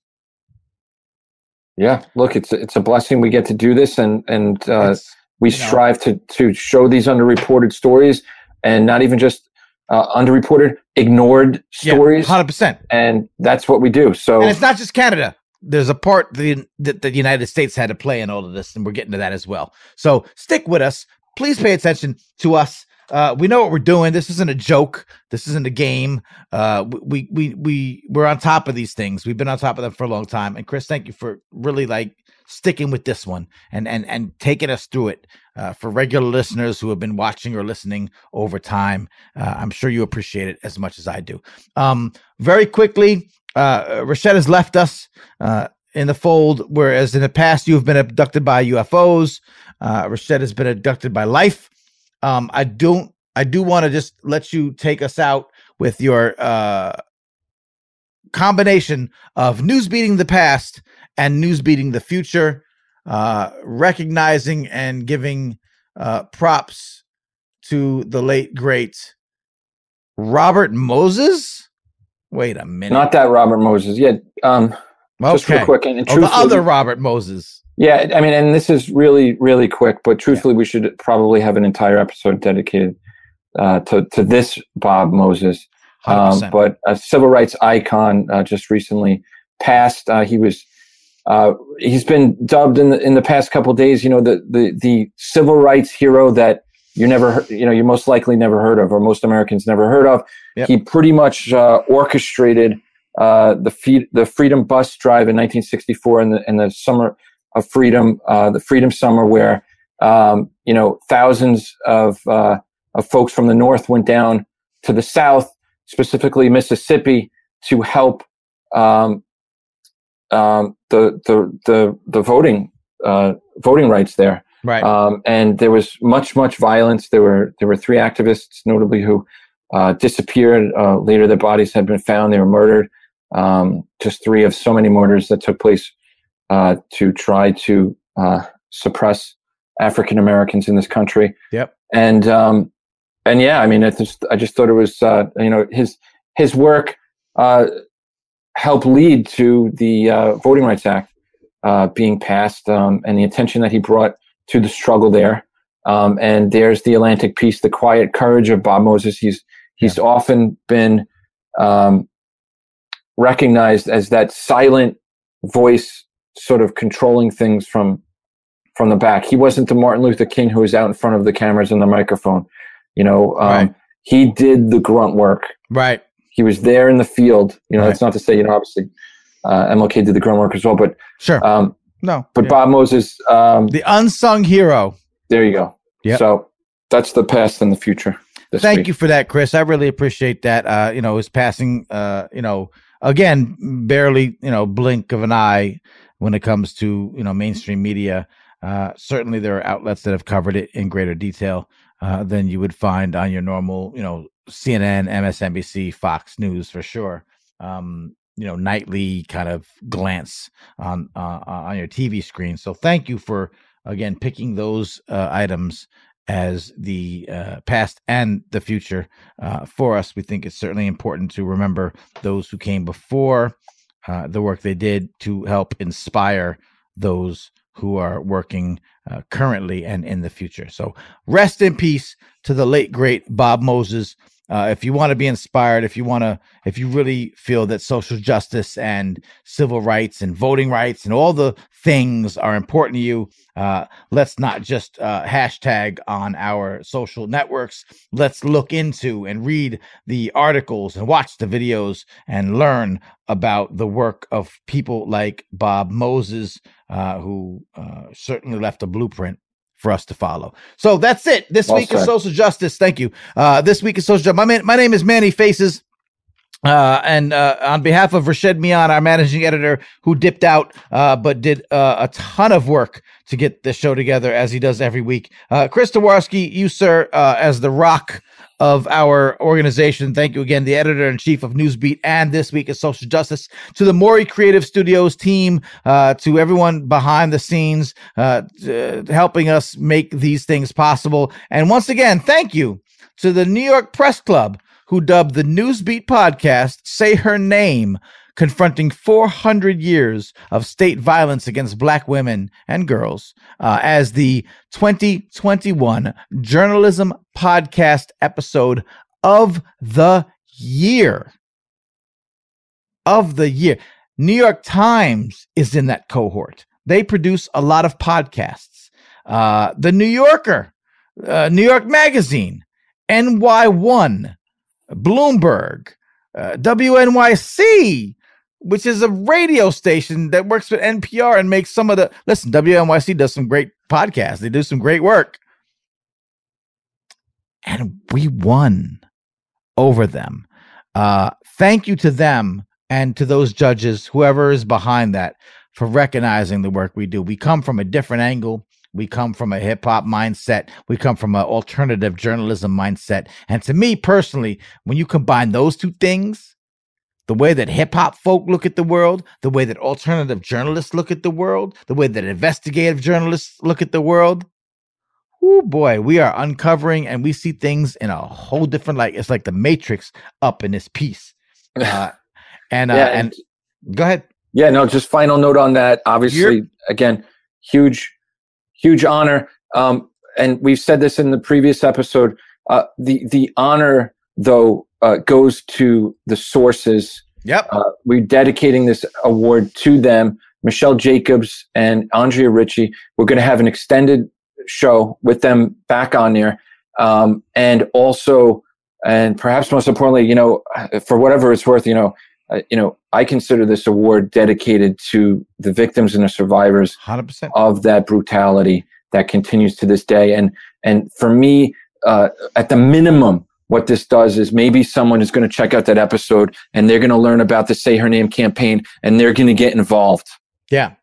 yeah look it's it's a blessing we get to do this and and uh, we you know. strive to to show these underreported stories and not even just uh, underreported ignored yeah, stories 100% and that's what we do so And it's not just Canada. There's a part the, that the United States had to play in all of this, and we're getting to that as well. So stick with us. Please pay attention to us. Uh, we know what we're doing. This isn't a joke. This isn't a game. Uh, we we we we're on top of these things. We've been on top of them for a long time. And Chris, thank you for really like sticking with this one and and and taking us through it. Uh, for regular listeners who have been watching or listening over time, uh, I'm sure you appreciate it as much as I do. Um, very quickly, uh, Rashed has left us uh, in the fold, whereas in the past you have been abducted by UFOs. Uh, Rashed has been abducted by life. Um, I don't. I do want to just let you take us out with your uh, combination of news beating the past and news beating the future, uh, recognizing and giving uh, props to the late great Robert Moses. Wait a minute. not that robert moses yeah um Just real quick, and, and Oh, the other Robert Moses. Yeah, I mean, and this is really, really quick, but truthfully, we should probably have an entire episode dedicated uh, to to this Bob Moses. Um, but a civil rights icon uh, just recently passed. Uh, he was uh, he's been dubbed in the in the past couple of days. You know, the the the civil rights hero that you never you know you most likely never heard of, or most Americans never heard of. Yep. He pretty much uh, orchestrated uh, the the Freedom Bus Drive in 1964 and the and the summer of freedom, uh, the Freedom Summer, where um, you know thousands of uh, of folks from the North went down to the South, specifically Mississippi, to help um, um, the the the the voting uh, voting rights there. Right. Um, and there was much much violence. There were there were three activists, notably who uh, disappeared. Uh, later, their bodies had been found. They were murdered. Um, just three of so many murders that took place uh, to try to uh, suppress African Americans in this country. Yep. And um, and yeah, I mean, I just I just thought it was uh, you know his his work uh, helped lead to the uh, Voting Rights Act uh, being passed um, and the attention that he brought to the struggle there. Um, and there's the Atlantic piece, the quiet courage of Bob Moses. He's he's often been um, recognized as that silent voice, sort of controlling things from from the back. He wasn't the Martin Luther King who was out in front of the cameras and the microphone. You know, um, Right. he did the grunt work. Right. He was there in the field. You know, Right. that's not to say, you know, obviously uh, MLK did the grunt work as well, but Sure. um, no. but yeah. Bob Moses, um, the unsung hero. there you go. Yep. So that's the past and the future. Thank week. you for that, Chris. I really appreciate that. Uh, you know, his passing, uh, you know, again, barely, you know, blink of an eye when it comes to, you know, mainstream media. Uh, certainly there are outlets that have covered it in greater detail uh, than you would find on your normal, you know, CNN, MSNBC, Fox News for sure. Um, you know, nightly kind of glance on uh, on your TV screen. So thank you for again picking those uh, items as the uh, past and the future uh, for us. We think it's certainly important to remember those who came before, uh, the work they did to help inspire those who are working uh, currently and in the future. So rest in peace to the late great Bob Moses. Uh, if you want to be inspired, if you want to, if you really feel that social justice and civil rights and voting rights and all the things are important to you, uh, let's not just uh, hashtag on our social networks. Let's look into and read the articles and watch the videos and learn about the work of people like Bob Moses, uh, who uh, certainly left a blueprint for us to follow. So that's it. This Well week is social justice. Thank you. Uh, this week is social justice. My, man, my name is Manny Faces. Uh, and uh, on behalf of Rashed Mian, our managing editor, who dipped out uh, but did uh, a ton of work to get this show together as he does every week. Uh, Chris Twarowski, you, sir, uh, as the rock of our organization. Thank you again, the editor in chief of Newsbeat and This Week is Social Justice, to the Maury Creative Studios team, uh, to everyone behind the scenes, uh, helping us make these things possible. And once again, thank you to the New York Press Club, who dubbed the Newsbeat podcast Say Her Name, confronting 400 years of state violence against Black women and girls uh, as the 2021 Journalism Podcast episode of the year. Of the year. New York Times is in that cohort. They produce a lot of podcasts. Uh, the New Yorker, uh, New York Magazine, NY1, Bloomberg, uh, WNYC, which is a radio station that works with NPR and makes some of the. Listen, WNYC does some great podcasts, they do some great work. And we won over them. Uh, thank you to them and to those judges, whoever is behind that, for recognizing the work we do. We come from a different angle. We come from a hip hop mindset. We come from an alternative journalism mindset. And to me personally, when you combine those two things, the way that hip hop folk look at the world, the way that alternative journalists look at the world, the way that investigative journalists look at the world, oh boy, we are uncovering and we see things in a whole different light. It's like the Matrix up in this piece. Uh, and uh, Yeah, and, go ahead. Yeah, no, just final note on that. Obviously, again, huge, huge honor. Um, and we've said this in the previous episode. Uh, the the honor though uh, goes to the sources. Yep. Uh, we're dedicating this award to them. Michelle Jacobs and Andrea Ritchie. We're going to have an extended show with them back on there, um, and also, and perhaps most importantly, you know, for whatever it's worth, you know, uh, you know, I consider this award dedicated to the victims and the survivors 100%. of that brutality that continues to this day. And and for me, uh, at the minimum, what this does is maybe someone is going to check out that episode and they're going to learn about the Say Her Name campaign and they're going to get involved. Yeah.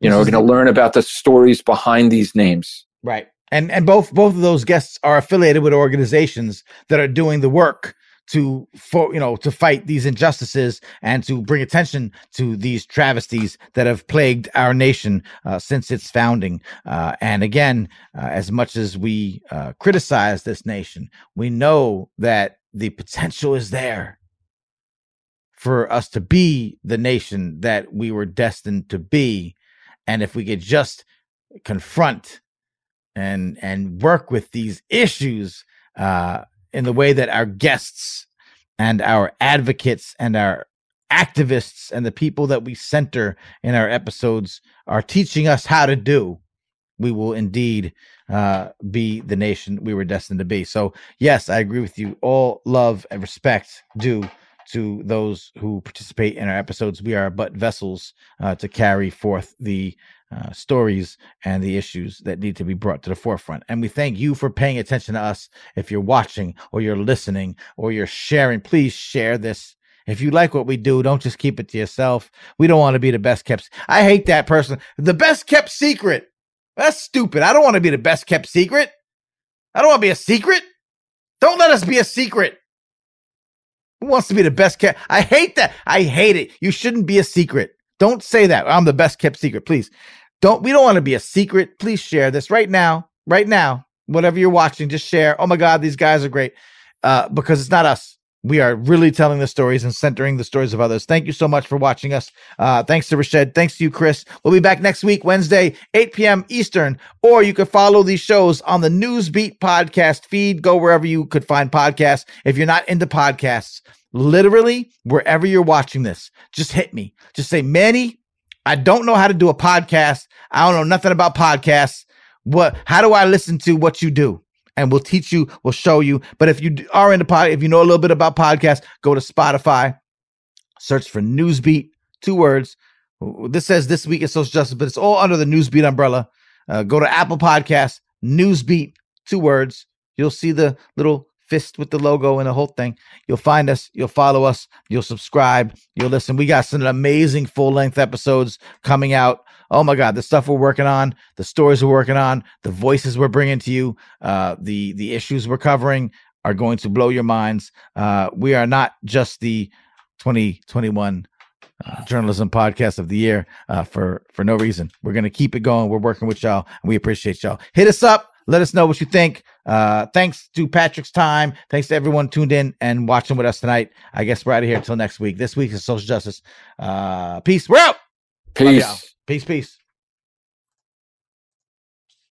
You know, we're going to learn about the stories behind these names. Right. And and both both of those guests are affiliated with organizations that are doing the work to for you know to fight these injustices and to bring attention to these travesties that have plagued our nation uh, since its founding. Uh, and again uh, as much as we uh, criticize this nation we know that the potential is there for us to be the nation that we were destined to be. And if we could just confront and and work with these issues uh, in the way that our guests and our advocates and our activists and the people that we center in our episodes are teaching us how to do, we will indeed uh, be the nation we were destined to be. So, yes, I agree with you. All love and respect due to those who participate in our episodes. We are but vessels uh, to carry forth the uh, stories and the issues that need to be brought to the forefront. And we thank you for paying attention to us. If you're watching or you're listening or you're sharing, please share this. If you like what we do, don't just keep it to yourself. We don't want to be the best kept. I hate that person. The best kept secret. That's stupid. I don't want to be the best kept secret. I don't want to be a secret. Don't let us be a secret. Who wants to be the best kept? I hate that. I hate it. You shouldn't be a secret. Don't say that. I'm the best kept secret. Please. Don't we don't want to be a secret. Please share this right now. Right now. Whatever you're watching, just share. Oh my God, these guys are great. Uh, because it's not us. We are really telling the stories and centering the stories of others. Thank you so much for watching us. Uh, thanks to Rashed. Thanks to you, Chris. We'll be back next week, Wednesday, 8 p.m. Eastern. Or you can follow these shows on the Newsbeat podcast feed. Go wherever you could find podcasts. If you're not into podcasts, literally wherever you're watching this, just hit me. Just say, Manny, I don't know how to do a podcast. I don't know nothing about podcasts. What? How do I listen to what you do? And we'll teach you. We'll show you. But if you are into pod, if you know a little bit about podcasts, go to Spotify, search for Newsbeat, two words. This says this week is social justice, but it's all under the Newsbeat umbrella. Uh, go to Apple Podcasts, Newsbeat, two words. You'll see the little fist with the logo and the whole thing. You'll find us, you'll follow us, you'll subscribe, you'll listen. We got some amazing full length episodes coming out. Oh my God, the stuff we're working on, the stories we're working on, the voices we're bringing to you, uh, the the issues we're covering are going to blow your minds. Uh, we are not just the 2021 uh, journalism podcast of the year uh, for for no reason. We're gonna keep it going. We're working with y'all, and we appreciate y'all. Hit us up. Let us know what you think. Uh, thanks to Patrick's time. Thanks to everyone tuned in and watching with us tonight. I guess we're out of here until next week. This week is social justice. Uh, peace. We're out. Peace. Peace. Peace.